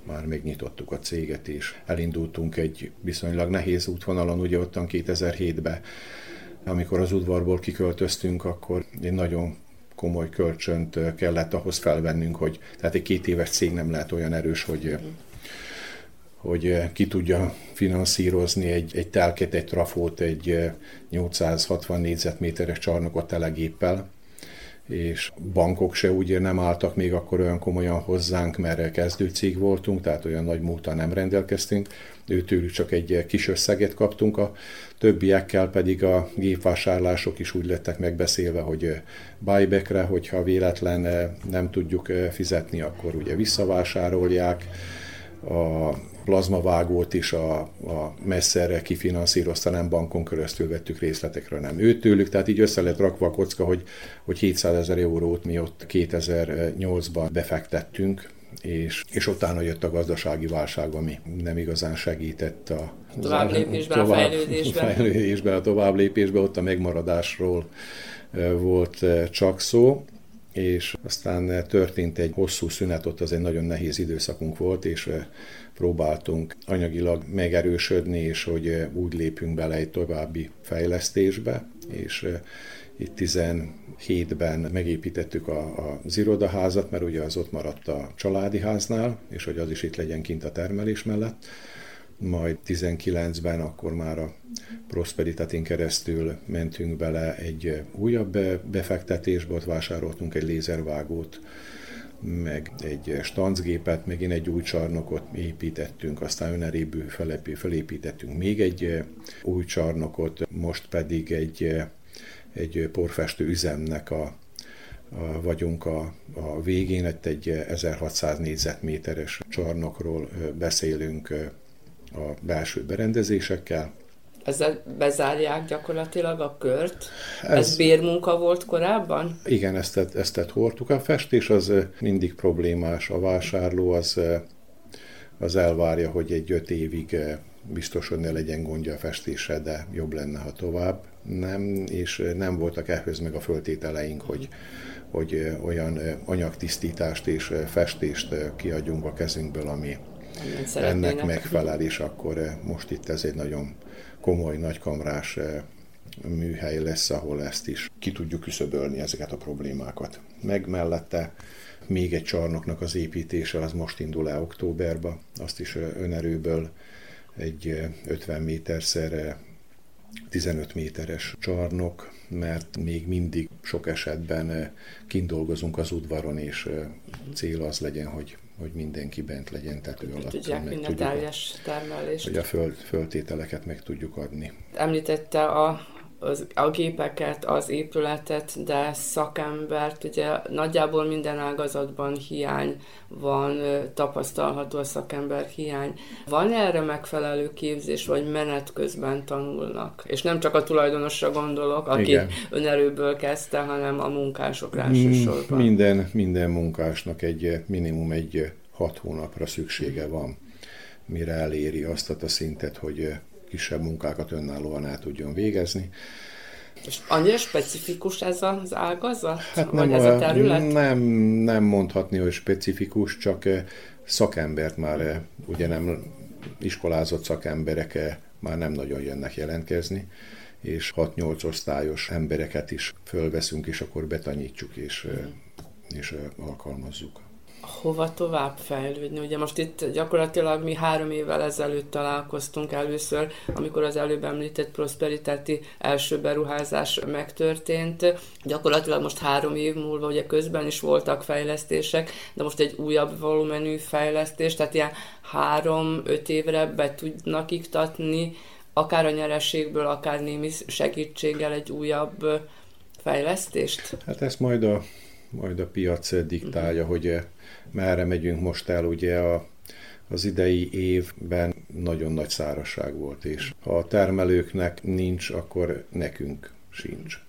már megnyitottuk a céget, és elindultunk egy viszonylag nehéz útvonalon, ugye ottan 2007-ben, amikor az udvarból kiköltöztünk, akkor egy nagyon komoly kölcsönt kellett ahhoz felvennünk, hogy tehát egy két éves cég nem lehet olyan erős, hogy hogy ki tudja finanszírozni egy, egy telket, egy trafót, egy 860 négyzetméteres csarnokot telegéppel, és bankok se ugye nem álltak még akkor olyan komolyan hozzánk, mert kezdőcég voltunk, tehát olyan nagy múltal nem rendelkeztünk. Őtőlük csak egy kis összeget kaptunk, a többiekkel pedig a gépvásárlások is úgy lettek megbeszélve, hogy buybackre, hogyha véletlen nem tudjuk fizetni, akkor ugye visszavásárolják. A plazmavágót is a, a messzerre kifinanszírozta, nem bankon keresztül vettük részletekre, nem őtőlük, tehát így össze lett rakva a kocka, hogy, hogy 700 ezer eurót mi ott 2008-ban befektettünk, és, és utána jött a gazdasági válság, ami nem igazán segített a tovább lépésben, tovább, a fejlődésben. fejlődésben, a tovább lépésben, ott a megmaradásról volt csak szó és aztán történt egy hosszú szünet, ott az egy nagyon nehéz időszakunk volt, és próbáltunk anyagilag megerősödni, és hogy úgy lépünk bele egy további fejlesztésbe, és itt 17-ben megépítettük a, a, az irodaházat, mert ugye az ott maradt a családi háznál, és hogy az is itt legyen kint a termelés mellett. Majd 19-ben akkor már a Prosperitatin keresztül mentünk bele egy újabb befektetésbe, ott vásároltunk egy lézervágót, meg egy stancgépet, megint egy új csarnokot építettünk, aztán önerébű felépítettünk még egy új csarnokot, most pedig egy, egy porfestő üzemnek a, a, vagyunk a, a végén, egy 1600 négyzetméteres csarnokról beszélünk a belső berendezésekkel, ezzel bezárják gyakorlatilag a kört. Ez, Ez bérmunka volt korábban? Igen, ezt, ezt, ezt hordtuk. A festés az mindig problémás. A vásárló az, az elvárja, hogy egy öt évig biztos, hogy ne legyen gondja a festése, de jobb lenne, ha tovább nem, és nem voltak ehhez meg a föltételeink, hogy, hogy olyan anyagtisztítást és festést kiadjunk a kezünkből, ami ennek megfelel, és akkor most itt ez egy nagyon komoly, nagykamrás eh, műhely lesz, ahol ezt is ki tudjuk küszöbölni ezeket a problémákat. Meg mellette még egy csarnoknak az építése, az most indul el októberben, azt is eh, önerőből egy 50 eh, méterszer 15 méteres csarnok, mert még mindig sok esetben kint dolgozunk az udvaron, és cél az legyen, hogy hogy mindenki bent legyen tető alatt. Tudják meg tudjuk, termelést. Hogy a föld, földtételeket meg tudjuk adni. Említette a az, a gépeket, az épületet, de szakembert, ugye nagyjából minden ágazatban hiány van, tapasztalható a szakember hiány. Van erre megfelelő képzés, vagy menet közben tanulnak? És nem csak a tulajdonosra gondolok, aki Igen. önerőből kezdte, hanem a munkásokra elsősorban. Minden, minden munkásnak egy minimum egy hat hónapra szüksége van, mire eléri azt a szintet, hogy kisebb munkákat önállóan el tudjon végezni. És annyira specifikus ez az ágazat? Hát nem, vagy ez a terület? Nem, nem mondhatni, hogy specifikus, csak eh, szakembert már eh, ugye nem iskolázott szakemberek eh, már nem nagyon jönnek jelentkezni, és 6-8 osztályos embereket is fölveszünk, és akkor betanyítjuk, és, és alkalmazzuk hova tovább fejlődni. Ugye most itt gyakorlatilag mi három évvel ezelőtt találkoztunk először, amikor az előbb említett Prosperitáti első beruházás megtörtént. Gyakorlatilag most három év múlva, ugye közben is voltak fejlesztések, de most egy újabb volumenű fejlesztés, tehát ilyen három-öt évre be tudnak iktatni, akár a nyerességből, akár némi segítséggel egy újabb fejlesztést? Hát ezt majd a, majd a piac diktálja, uh-huh. hogy merre megyünk most el, ugye a, az idei évben nagyon nagy szárazság volt, és ha a termelőknek nincs, akkor nekünk sincs.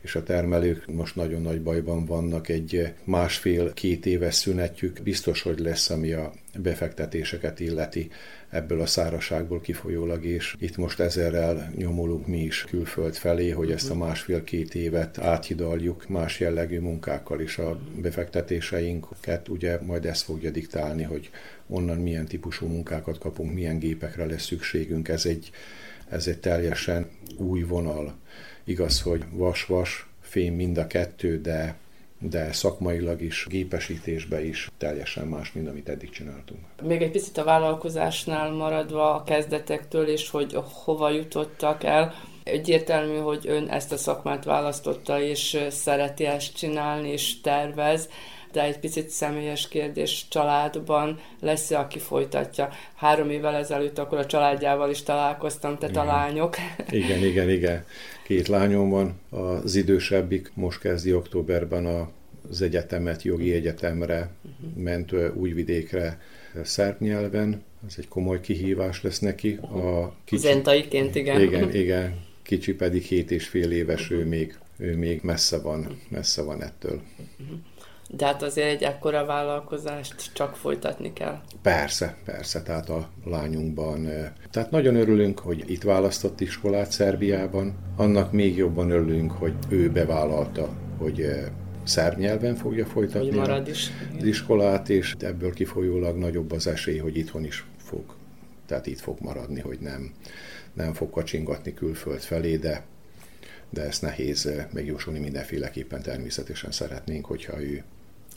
És a termelők most nagyon nagy bajban vannak, egy másfél-két éves szünetjük biztos, hogy lesz, ami a befektetéseket illeti ebből a száraságból kifolyólag, és itt most ezerrel nyomulunk mi is külföld felé, hogy ezt a másfél-két évet áthidaljuk más jellegű munkákkal, és a befektetéseinket ugye majd ezt fogja diktálni, hogy onnan milyen típusú munkákat kapunk, milyen gépekre lesz szükségünk. Ez egy, ez egy teljesen új vonal. Igaz, hogy vas-vas, fém mind a kettő, de de szakmailag is, gépesítésbe is teljesen más, mint amit eddig csináltunk. Még egy picit a vállalkozásnál maradva a kezdetektől, és hogy hova jutottak el, egyértelmű, hogy ön ezt a szakmát választotta, és szereti ezt csinálni, és tervez, de egy picit személyes kérdés családban lesz-e, aki folytatja. Három évvel ezelőtt akkor a családjával is találkoztam, te a lányok. Igen, igen, igen. Két lányom van, az idősebbik most kezdi októberben az egyetemet, jogi egyetemre ment újvidékre szerb nyelven, ez egy komoly kihívás lesz neki. A kicsi... Zentaiként, igen. Igen, igen. Kicsi pedig hét és fél éves, ő még, ő még messze van, messze van ettől. De hát azért egy ekkora vállalkozást csak folytatni kell. Persze, persze, tehát a lányunkban. Tehát nagyon örülünk, hogy itt választott iskolát Szerbiában, annak még jobban örülünk, hogy ő bevállalta, hogy szerb nyelven fogja folytatni marad is. az iskolát, és ebből kifolyólag nagyobb az esély, hogy itthon is fog. Tehát itt fog maradni, hogy nem, nem fog kacsingatni külföld felé, de de ezt nehéz megjósolni mindenféleképpen természetesen szeretnénk, hogyha ő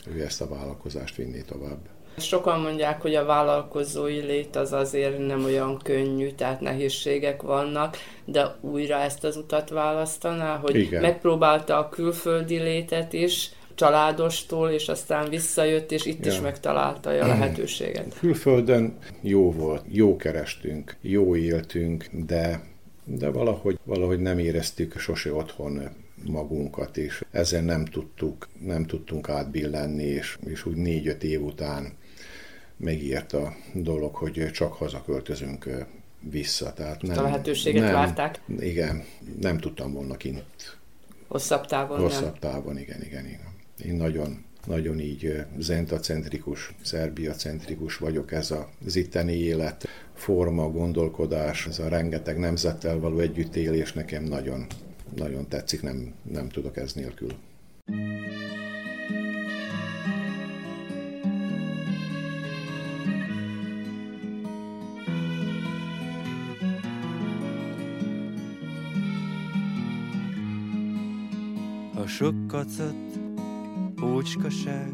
ő ezt a vállalkozást vinni tovább. Sokan mondják, hogy a vállalkozói lét az azért nem olyan könnyű, tehát nehézségek vannak, de újra ezt az utat választaná, hogy Igen. megpróbálta a külföldi létet is, családostól, és aztán visszajött, és itt ja. is megtalálta a lehetőséget. Külföldön jó volt, jó kerestünk, jó éltünk, de de valahogy, valahogy nem éreztük sose otthon magunkat, és ezen nem tudtuk, nem tudtunk átbillenni, és, és úgy négy-öt év után megírt a dolog, hogy csak hazaköltözünk vissza. Tehát nem, a lehetőséget nem, várták? Igen, nem tudtam volna kint. Hosszabb távon Hosszabb nem. távon, igen, igen, igen. Én nagyon, nagyon így zentacentrikus, szerbiacentrikus vagyok, ez az itteni élet, forma, gondolkodás, ez a rengeteg nemzettel való együttélés nekem nagyon, nagyon tetszik, nem, nem tudok ez nélkül. A sok kacat, ócskaság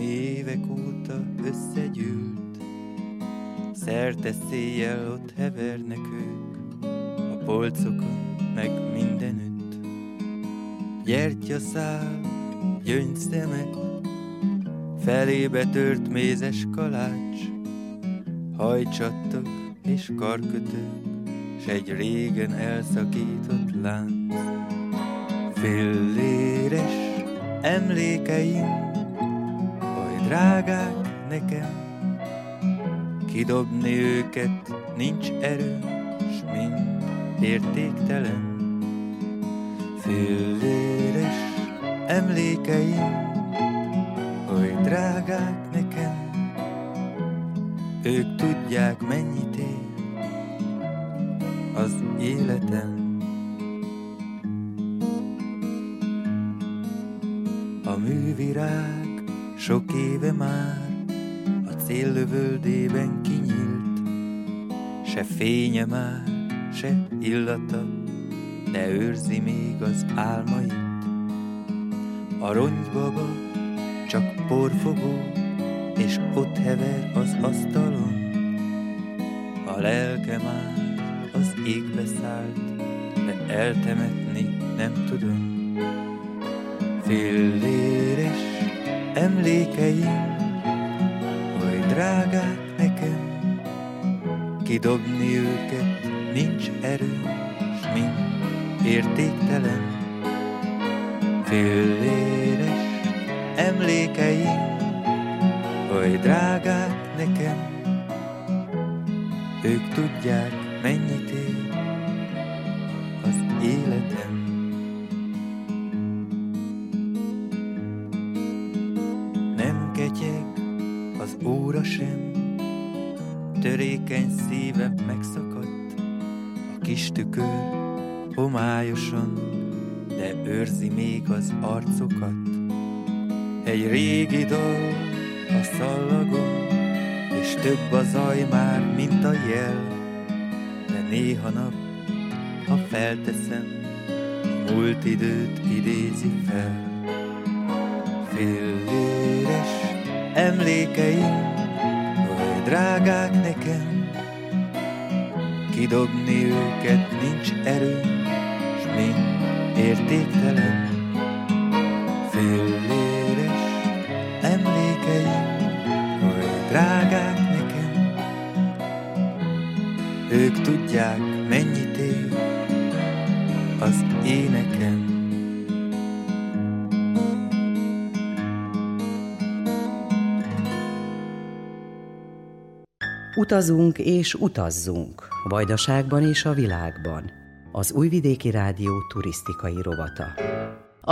évek óta összegyűlt, szerte széjjel ott hevernek ők, a polcokon meg mindenütt. Gyertyaszál, gyöngyszemek, felébe tört mézes kalács, hajcsattok és karkötők, s egy régen elszakított lánc. Filléres emlékeim, oly drágák nekem, kidobni őket nincs erő, s mind értéktelen. Filléres emlékeim, oly drágák nekem, ők tudják mennyit ér az életem. A művirág sok éve már a céllövöldében kinyílt, se fénye már, se illata, de őrzi még az álmait. A ronygybaba csak porfogó, és ott hever az asztalon. A lelke már az égbe szállt, de eltemetni nem tudom. Filléres emlékeim, oly drágák nekem, kidobni őket nincs erő, s mind értéktelen. Filléres emlékeim, oly drágák nekem, ők tudják, az arcokat. Egy régi dal a szallagon, és több a zaj már, mint a jel, de néha nap, ha felteszem, múlt időt idézi fel. Filléres emlékeim, oly drágák nekem, kidobni őket nincs erő, s mind értéktelen. Utazunk és utazzunk, Vajdaságban és a világban. Az Újvidéki Rádió turisztikai rovata.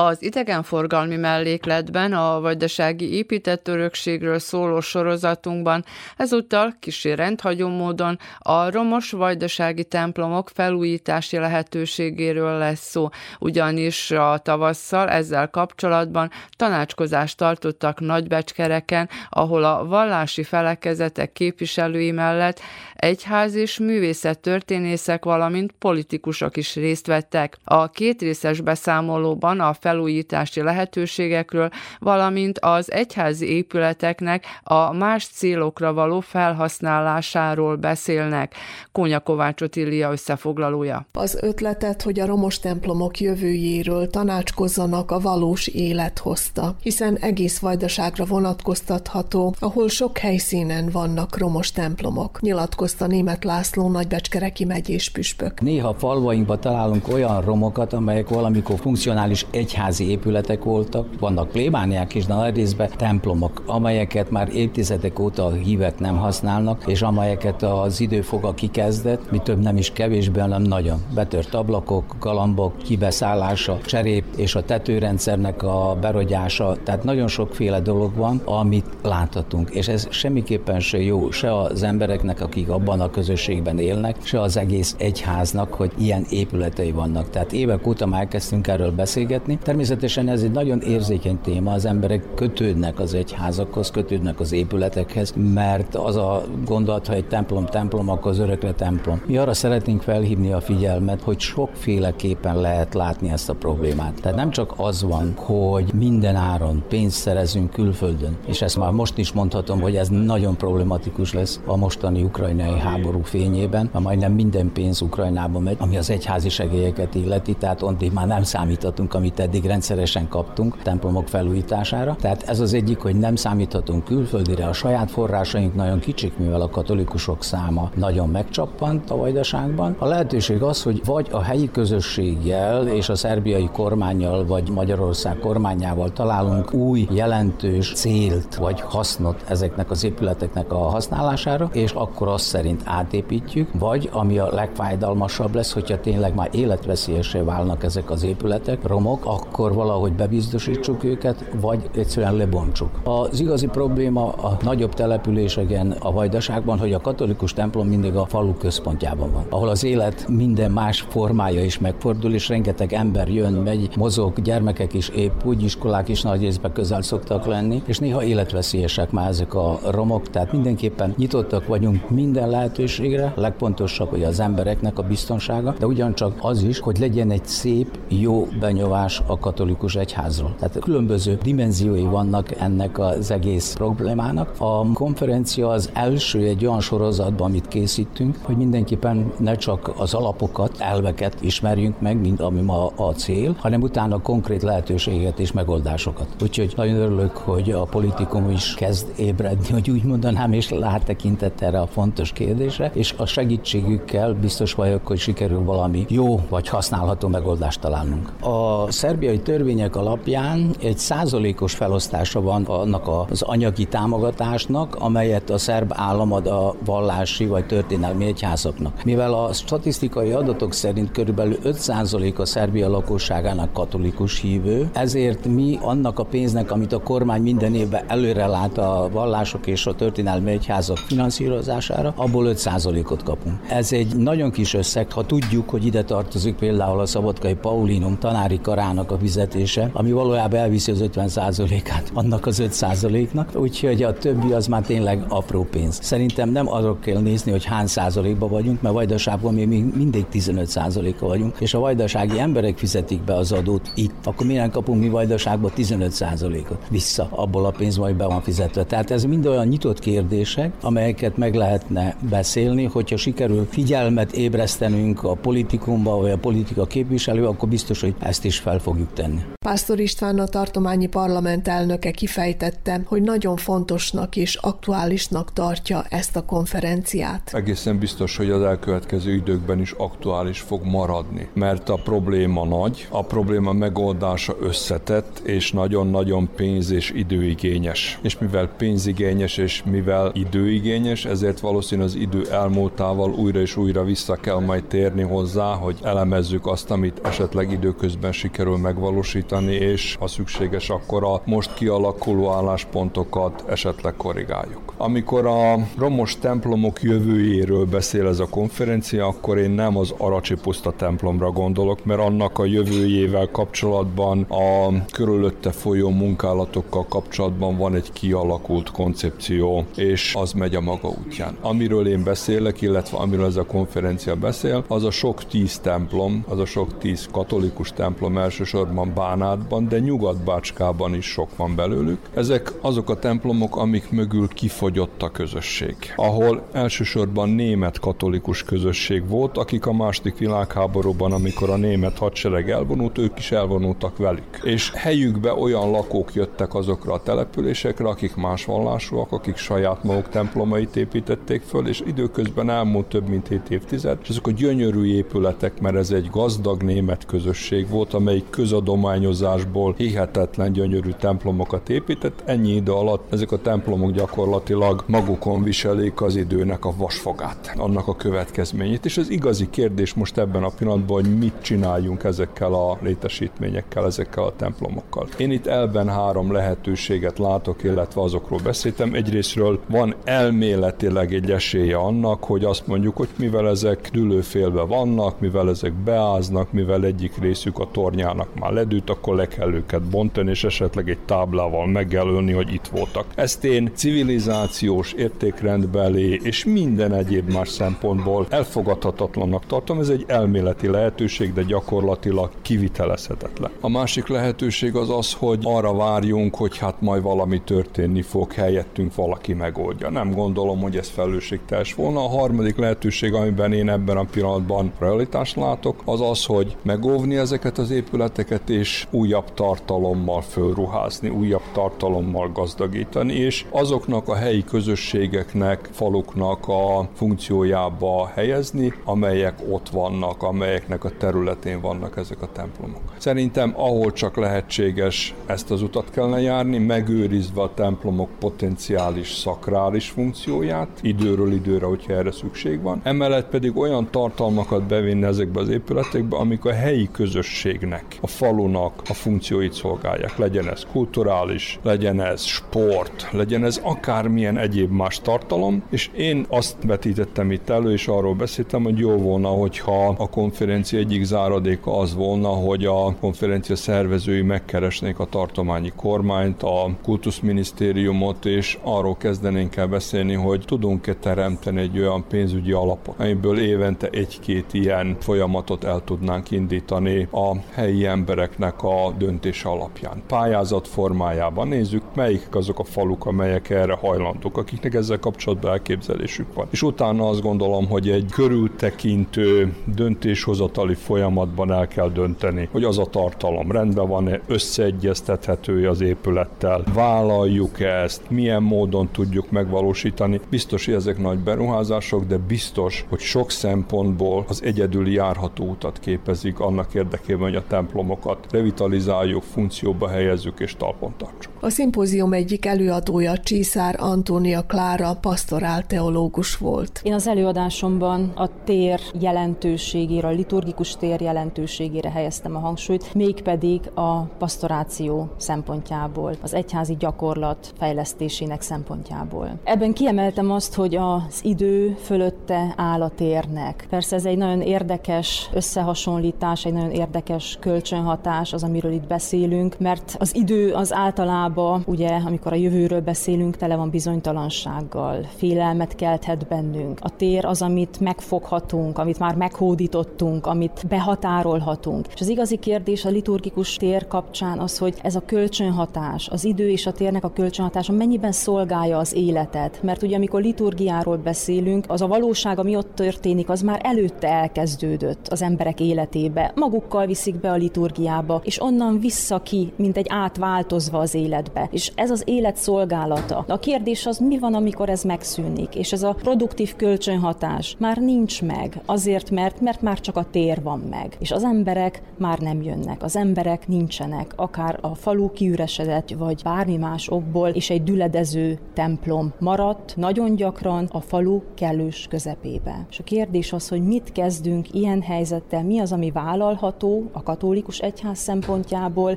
Az idegenforgalmi mellékletben a vajdasági épített örökségről szóló sorozatunkban ezúttal kicsi rendhagyó módon a romos vajdasági templomok felújítási lehetőségéről lesz szó, ugyanis a tavasszal ezzel kapcsolatban tanácskozást tartottak Nagybecskereken, ahol a vallási felekezetek képviselői mellett egyház és művészettörténészek, valamint politikusok is részt vettek. A kétrészes beszámolóban a felújítási lehetőségekről, valamint az egyházi épületeknek a más célokra való felhasználásáról beszélnek. Kónya Kovács Otília összefoglalója. Az ötletet, hogy a romos templomok jövőjéről tanácskozzanak a valós élet hozta, hiszen egész vajdaságra vonatkoztatható, ahol sok helyszínen vannak romos templomok, nyilatkozta német László nagybecskereki megyés püspök. Néha falvainkban találunk olyan romokat, amelyek valamikor funkcionális egyházi épületek voltak, vannak plébániák is, de nagy részben templomok, amelyeket már évtizedek óta a hívek nem használnak, és amelyeket az időfoga kikezdett, mi több nem is kevésbé, hanem nagyon. Betört ablakok, galambok, kibeszállása, cserép és a tetőrendszernek a berogyása, tehát nagyon sokféle dolog van, amit láthatunk, és ez semmiképpen se jó, se az embereknek, akik abban a közösségben élnek, se az egész egyháznak, hogy ilyen épületei vannak. Tehát évek óta már elkezdtünk erről beszélgetni. Természetesen ez egy nagyon érzékeny téma, az emberek kötődnek az egyházakhoz, kötődnek az épületekhez, mert az a gondolat, ha egy templom templom, akkor az örökre templom. Mi arra szeretnénk felhívni a figyelmet, hogy sokféleképpen lehet látni ezt a problémát. Tehát nem csak az van, hogy minden áron pénzt szerezünk külföldön, és ezt már most is mondhatom, hogy ez nagyon problematikus lesz a mostani ukrajnai háború fényében, mert majdnem minden pénz Ukrajnába megy, ami az egyházi segélyeket illeti, tehát ontig már nem számíthatunk, amit eddig rendszeresen kaptunk templomok felújítására. Tehát ez az egyik, hogy nem számíthatunk külföldire, a saját forrásaink nagyon kicsik, mivel a katolikusok száma nagyon megcsappant a vajdaságban. A lehetőség az, hogy vagy a helyi közösséggel és a szerbiai kormányjal, vagy Magyarország kormányával találunk új jelentős célt, vagy hasznot ezeknek az épületeknek a használására, és akkor azt szerint átépítjük, vagy ami a legfájdalmasabb lesz, hogyha tényleg már életveszélyesé válnak ezek az épületek, romok, akkor valahogy bebiztosítsuk őket, vagy egyszerűen lebontsuk. Az igazi probléma a nagyobb településeken, a vajdaságban, hogy a katolikus templom mindig a falu központjában van, ahol az élet minden más formája is megfordul, és rengeteg ember jön, megy, mozog, gyermekek is épp úgy, iskolák is nagy részben közel szoktak lenni, és néha életveszélyesek már ezek a romok, tehát mindenképpen nyitottak vagyunk minden lehetőségre, legpontosabb, hogy az embereknek a biztonsága, de ugyancsak az is, hogy legyen egy szép, jó benyomás a katolikus egyházról. Tehát különböző dimenziói vannak ennek az egész problémának. A konferencia az első egy olyan sorozatban, amit készítünk, hogy mindenképpen ne csak az alapokat, elveket ismerjünk meg, mint ami ma a cél, hanem utána konkrét lehetőséget és megoldásokat. Úgyhogy nagyon örülök, hogy a politikum is kezd ébredni, hogy úgy mondanám, és lát tekintett erre a fontos kérdésre, és a segítségükkel biztos vagyok, hogy sikerül valami jó vagy használható megoldást találnunk. A szerbiai törvények alapján egy százalékos felosztása van annak az anyagi támogatásnak, amelyet a szerb állam ad a vallási vagy történelmi egyházaknak. Mivel a statisztikai adatok szerint körülbelül 5% a Szerbia lakosságának katolikus hívő, ezért mi annak a pénznek, amit a kormány minden évben előre lát a vallások és a történelmi egyházak finanszírozására, abból 5%-ot kapunk. Ez egy nagyon kis összeg, ha tudjuk, hogy ide tartozik például a Szabadkai Paulinum tanári karának a fizetése, ami valójában elviszi az 50%-át annak az 5%-nak, úgyhogy a többi az már tényleg apró pénz. Szerintem nem arról kell nézni, hogy hány százalékban vagyunk, mert Vajdaságban mi mindig 15 százaléka vagyunk, és a vajdasági emberek fizetik be az adót itt, akkor miért kapunk mi Vajdaságban 15 százalékot vissza abból a pénzből, hogy be van fizetve. Tehát ez mind olyan nyitott kérdések, amelyeket meg lehetne beszélni, hogyha sikerül figyelmet ébresztenünk a politikumba, vagy a politika képviselő, akkor biztos, hogy ezt is fel fogjuk tenni. Pásztor István a tartományi parlament elnöke kifejtette, hogy nagyon fontosnak és aktuálisnak tartja ezt a konferenciát. Egészen biztos, hogy az elkövetkező időkben is aktuális fog maradni, mert a probléma nagy, a probléma megoldása összetett, és nagyon-nagyon pénz és időigényes. És mivel pénzigényes és mivel időigényes, ezért valószínű az idő elmúltával újra és újra vissza kell majd térni hozzá, hogy elemezzük azt, amit esetleg időközben sikerül megvalósítani, és ha szükséges, akkor a most kialakuló álláspontokat esetleg korrigáljuk. Amikor a romos templomok jövőjéről beszél ez a konferencia, akkor én nem az Aracsi puszta templomra gondolok, mert annak a jövőjével kapcsolatban a körülötte folyó munkálatokkal kapcsolatban van egy kialakult koncepció, és az megy a maga útján. Amiről én beszélek, illetve amiről ez a konferencia beszél, az a sok tíz templom, az a sok tíz katolikus templom elsősorban Bánátban, de Nyugat-Bácskában is sok van belőlük. Ezek azok a templomok, amik mögül kifogyott a közösség, ahol elsősorban német katolikus közösség volt, akik a második világháborúban, amikor a német hadsereg elvonult, ők is elvonultak velük. És helyükbe olyan lakók jöttek azokra a településekre, akik más vallásúak, akik saját maguk templomait építették föl, és időközben elmúlt több mint 7 évtized, és azok a gyönyörű épületek, mert ez egy gazdag német közösség volt, amelyik közadományozásból hihetetlen gyönyörű templomokat épített. Ennyi idő alatt ezek a templomok gyakorlatilag magukon viselik az időnek a vasfogát, annak a következményét. És az igazi kérdés most ebben a pillanatban, hogy mit csináljunk ezekkel a létesítményekkel, ezekkel a templomokkal. Én itt elben három lehetőséget látok, illetve azokról beszéltem. Egyrésztről van elméletileg egy esélye annak, hogy azt mondjuk, hogy mivel ezek dülőfélbe vannak, mivel ezek beáznak, mivel egyik részük a tornyának már ledült, akkor le kell őket bontani, és esetleg egy táblával megjelölni, hogy itt voltak. Ezt én civilizációs értékrendbeli és minden egyéb más szempontból elfogadhatatlannak tartom. Ez egy elméleti lehetőség, de gyakorlatilag kivitelezhetetlen. A másik lehetőség az az, hogy arra várjunk, hogy hát majd valami történni fog, helyettünk valaki megoldja. Nem gondolom, hogy ez felelősségteljes volna. A harmadik lehetőség, amiben én ebben a pillanatban realitást látok, az az, hogy megóvni ezeket az épületeket, épületeket és újabb tartalommal fölruházni, újabb tartalommal gazdagítani, és azoknak a helyi közösségeknek, faluknak a funkciójába helyezni, amelyek ott vannak, amelyeknek a területén vannak ezek a templomok. Szerintem ahol csak lehetséges, ezt az utat kellene járni, megőrizve a templomok potenciális szakrális funkcióját, időről időre, hogyha erre szükség van. Emellett pedig olyan tartalmakat bevinni ezekbe az épületekbe, amik a helyi közösségnek, a falunak a funkcióit szolgálják. Legyen ez kulturális, legyen ez sport, legyen ez akármilyen egyéb más tartalom, és én azt vetítettem itt elő, és arról beszéltem, hogy jó volna, hogyha a konferencia egyik záradéka az volna, hogy a konferencia szervezői megkeresnék a tartományi kormányt, a kultuszminisztériumot, és arról kezdenénk el beszélni, hogy tudunk-e teremteni egy olyan pénzügyi alapot, amiből évente egy-két ilyen folyamatot el tudnánk indítani a helyi embereknek a döntés alapján. Pályázat formájában nézzük, melyik azok a faluk, amelyek erre hajlandók, akiknek ezzel kapcsolatban elképzelésük van. És utána azt gondolom, hogy egy körültekintő döntéshozatali folyamatban el kell dönteni, hogy az a tartalom rendben van-e, összeegyeztethető az épülettel, vállaljuk ezt, milyen módon tudjuk megvalósítani. Biztos, hogy ezek nagy beruházások, de biztos, hogy sok szempontból az egyedüli járható utat képezik annak érdekében, hogy a templomokat revitalizáljuk, funkcióba helyezzük és talpon tartsuk. A szimpózium egyik előadója Csíszár Antónia Klára pastorál teológus volt. Én az előadásomban a tér jelentőségére, a liturgikus tér jelentőségére helyeztem a hangsúlyt, mégpedig a pastoráció szempontjából, az egyházi gyakorlat fejlesztésének szempontjából. Ebben kiemeltem azt, hogy az idő fölötte áll a térnek. Persze ez egy nagyon érdekes összehasonlítás, egy nagyon érdekes kölcsönhatás az, amiről itt beszélünk, mert az idő az általában, ugye, amikor a jövőről beszélünk, tele van bizonytalansággal, félelmet kelthet bennünk. A tér az, amit megfoghatunk, amit már meghódítottunk, amit behatárolhatunk. És az igazi kérdés a liturgikus tér kapcsán az, hogy ez a kölcsönhatás, az idő és a térnek a kölcsönhatása mennyiben szolgálja az életet. Mert ugye amikor liturgiáról beszélünk, az a valóság, ami ott történik, az már előtte elkezdődött az emberek életébe. Magukkal viszik be a liturgiába, és onnan vissza ki, mint egy átváltozva az életbe. És ez az élet szolgálata. A kérdés az, mi van, amikor ez megszűnik, és ez a produktív kölcsönhatás már nincs meg, azért, mert, mert már csak a tér van meg. És az emberek már nem jönnek, az emberek nincsenek, akár a falu kiüresedett, vagy bármi más okból, és egy düledező templom maradt nagyon gyakran a falu kellős közepébe. És a kérdés az, hogy mit kezdünk ilyen helyzettel, mi az, ami vállalható a katolikus egyház szempontjából,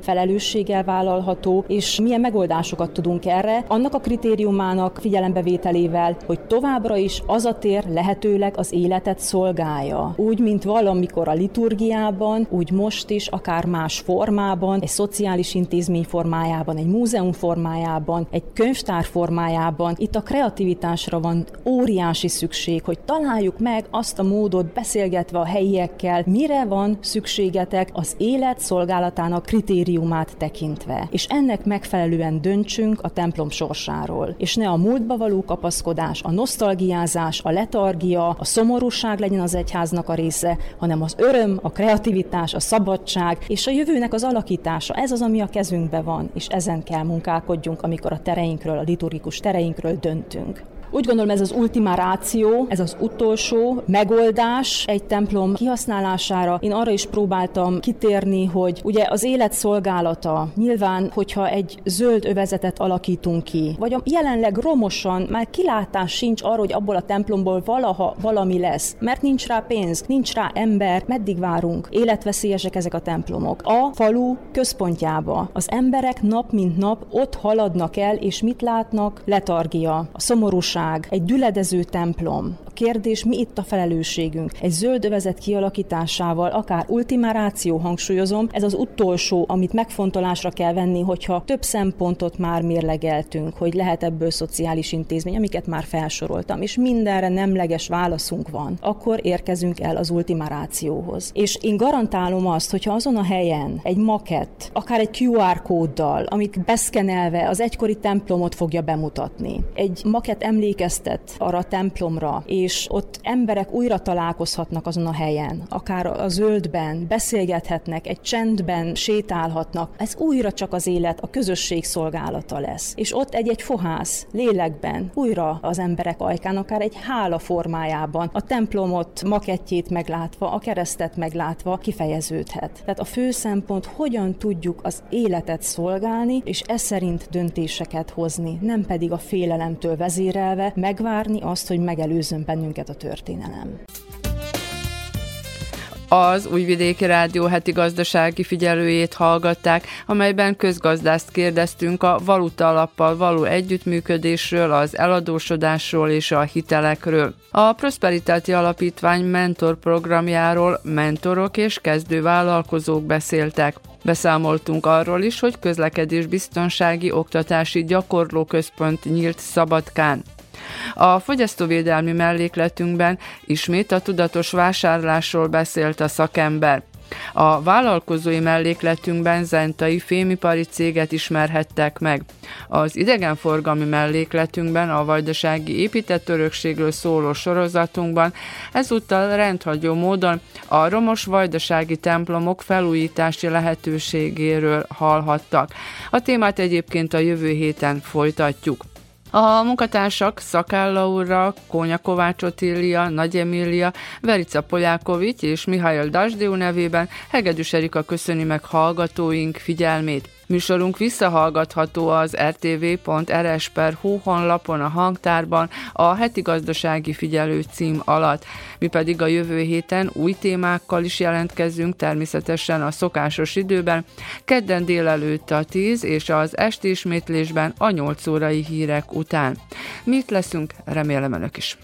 felelősséggel vállalható, és milyen megoldásokat tudunk erre, annak a kritériumának figyelembevételével, hogy továbbra is az a tér lehetőleg az életet szolgálja. Úgy, mint valamikor a liturgiában, úgy most is, akár más formában, egy szociális intézmény formájában, egy múzeum formájában, egy könyvtár formájában. Itt a kreativitásra van óriási szükség, hogy találjuk meg azt a módot beszélgetve a helyiekkel, mire van szükségetek az élet szolgálatának kritériumát tekintve. És ennek megfelelően döntsünk a templom sorsáról. És ne a múltba való kapaszkodás, a nosztalgiázás, a letargia, a szomorúság legyen az egyháznak a része, hanem az öröm, a kreativitás, a szabadság és a jövőnek az alakítása. Ez az, ami a kezünkbe van, és ezen kell munkálkodjunk, amikor a tereinkről, a liturgikus tereinkről döntünk. Úgy gondolom ez az ultima ráció, ez az utolsó megoldás egy templom kihasználására. Én arra is próbáltam kitérni, hogy ugye az élet szolgálata, nyilván, hogyha egy zöld övezetet alakítunk ki, vagy a jelenleg romosan már kilátás sincs arra, hogy abból a templomból valaha valami lesz, mert nincs rá pénz, nincs rá ember, meddig várunk? Életveszélyesek ezek a templomok. A falu központjába az emberek nap mint nap ott haladnak el, és mit látnak? Letargia, a szomorúság, biztonság, egy düledező templom. A kérdés, mi itt a felelősségünk? Egy zöld övezet kialakításával, akár ultimáráció, hangsúlyozom, ez az utolsó, amit megfontolásra kell venni, hogyha több szempontot már mérlegeltünk, hogy lehet ebből szociális intézmény, amiket már felsoroltam, és mindenre nemleges válaszunk van, akkor érkezünk el az ultimárációhoz. És én garantálom azt, hogyha azon a helyen egy makett, akár egy QR kóddal, amit beszkenelve az egykori templomot fogja bemutatni, egy makett emlék emlékeztet arra a templomra, és ott emberek újra találkozhatnak azon a helyen, akár a zöldben, beszélgethetnek, egy csendben sétálhatnak, ez újra csak az élet, a közösség szolgálata lesz. És ott egy-egy fohász, lélekben, újra az emberek ajkán, akár egy hála formájában, a templomot, makettjét meglátva, a keresztet meglátva kifejeződhet. Tehát a fő szempont, hogyan tudjuk az életet szolgálni, és ez szerint döntéseket hozni, nem pedig a félelemtől vezérelve megvárni azt, hogy megelőzön bennünket a történelem. Az Újvidéki Rádió heti gazdasági figyelőjét hallgatták, amelyben közgazdászt kérdeztünk a valuta alappal való együttműködésről, az eladósodásról és a hitelekről. A Prosperitáti Alapítvány mentor programjáról mentorok és kezdővállalkozók beszéltek. Beszámoltunk arról is, hogy közlekedésbiztonsági oktatási gyakorlóközpont nyílt Szabadkán. A fogyasztóvédelmi mellékletünkben ismét a tudatos vásárlásról beszélt a szakember. A vállalkozói mellékletünkben zentai fémipari céget ismerhettek meg. Az idegenforgalmi mellékletünkben a vajdasági épített örökségről szóló sorozatunkban ezúttal rendhagyó módon a romos vajdasági templomok felújítási lehetőségéről hallhattak. A témát egyébként a jövő héten folytatjuk. A munkatársak Szakálla Ura, Kónya Kovács Otília, Nagy Emília, Verica Polyákovics és Mihály Dasdiu nevében Hegedűs Erika köszöni meg hallgatóink figyelmét. Műsorunk visszahallgatható az rtv.rs.hu honlapon a hangtárban a heti gazdasági figyelő cím alatt. Mi pedig a jövő héten új témákkal is jelentkezünk, természetesen a szokásos időben, kedden délelőtt a 10 és az esti ismétlésben a 8 órai hírek után. Mit leszünk, remélem önök is.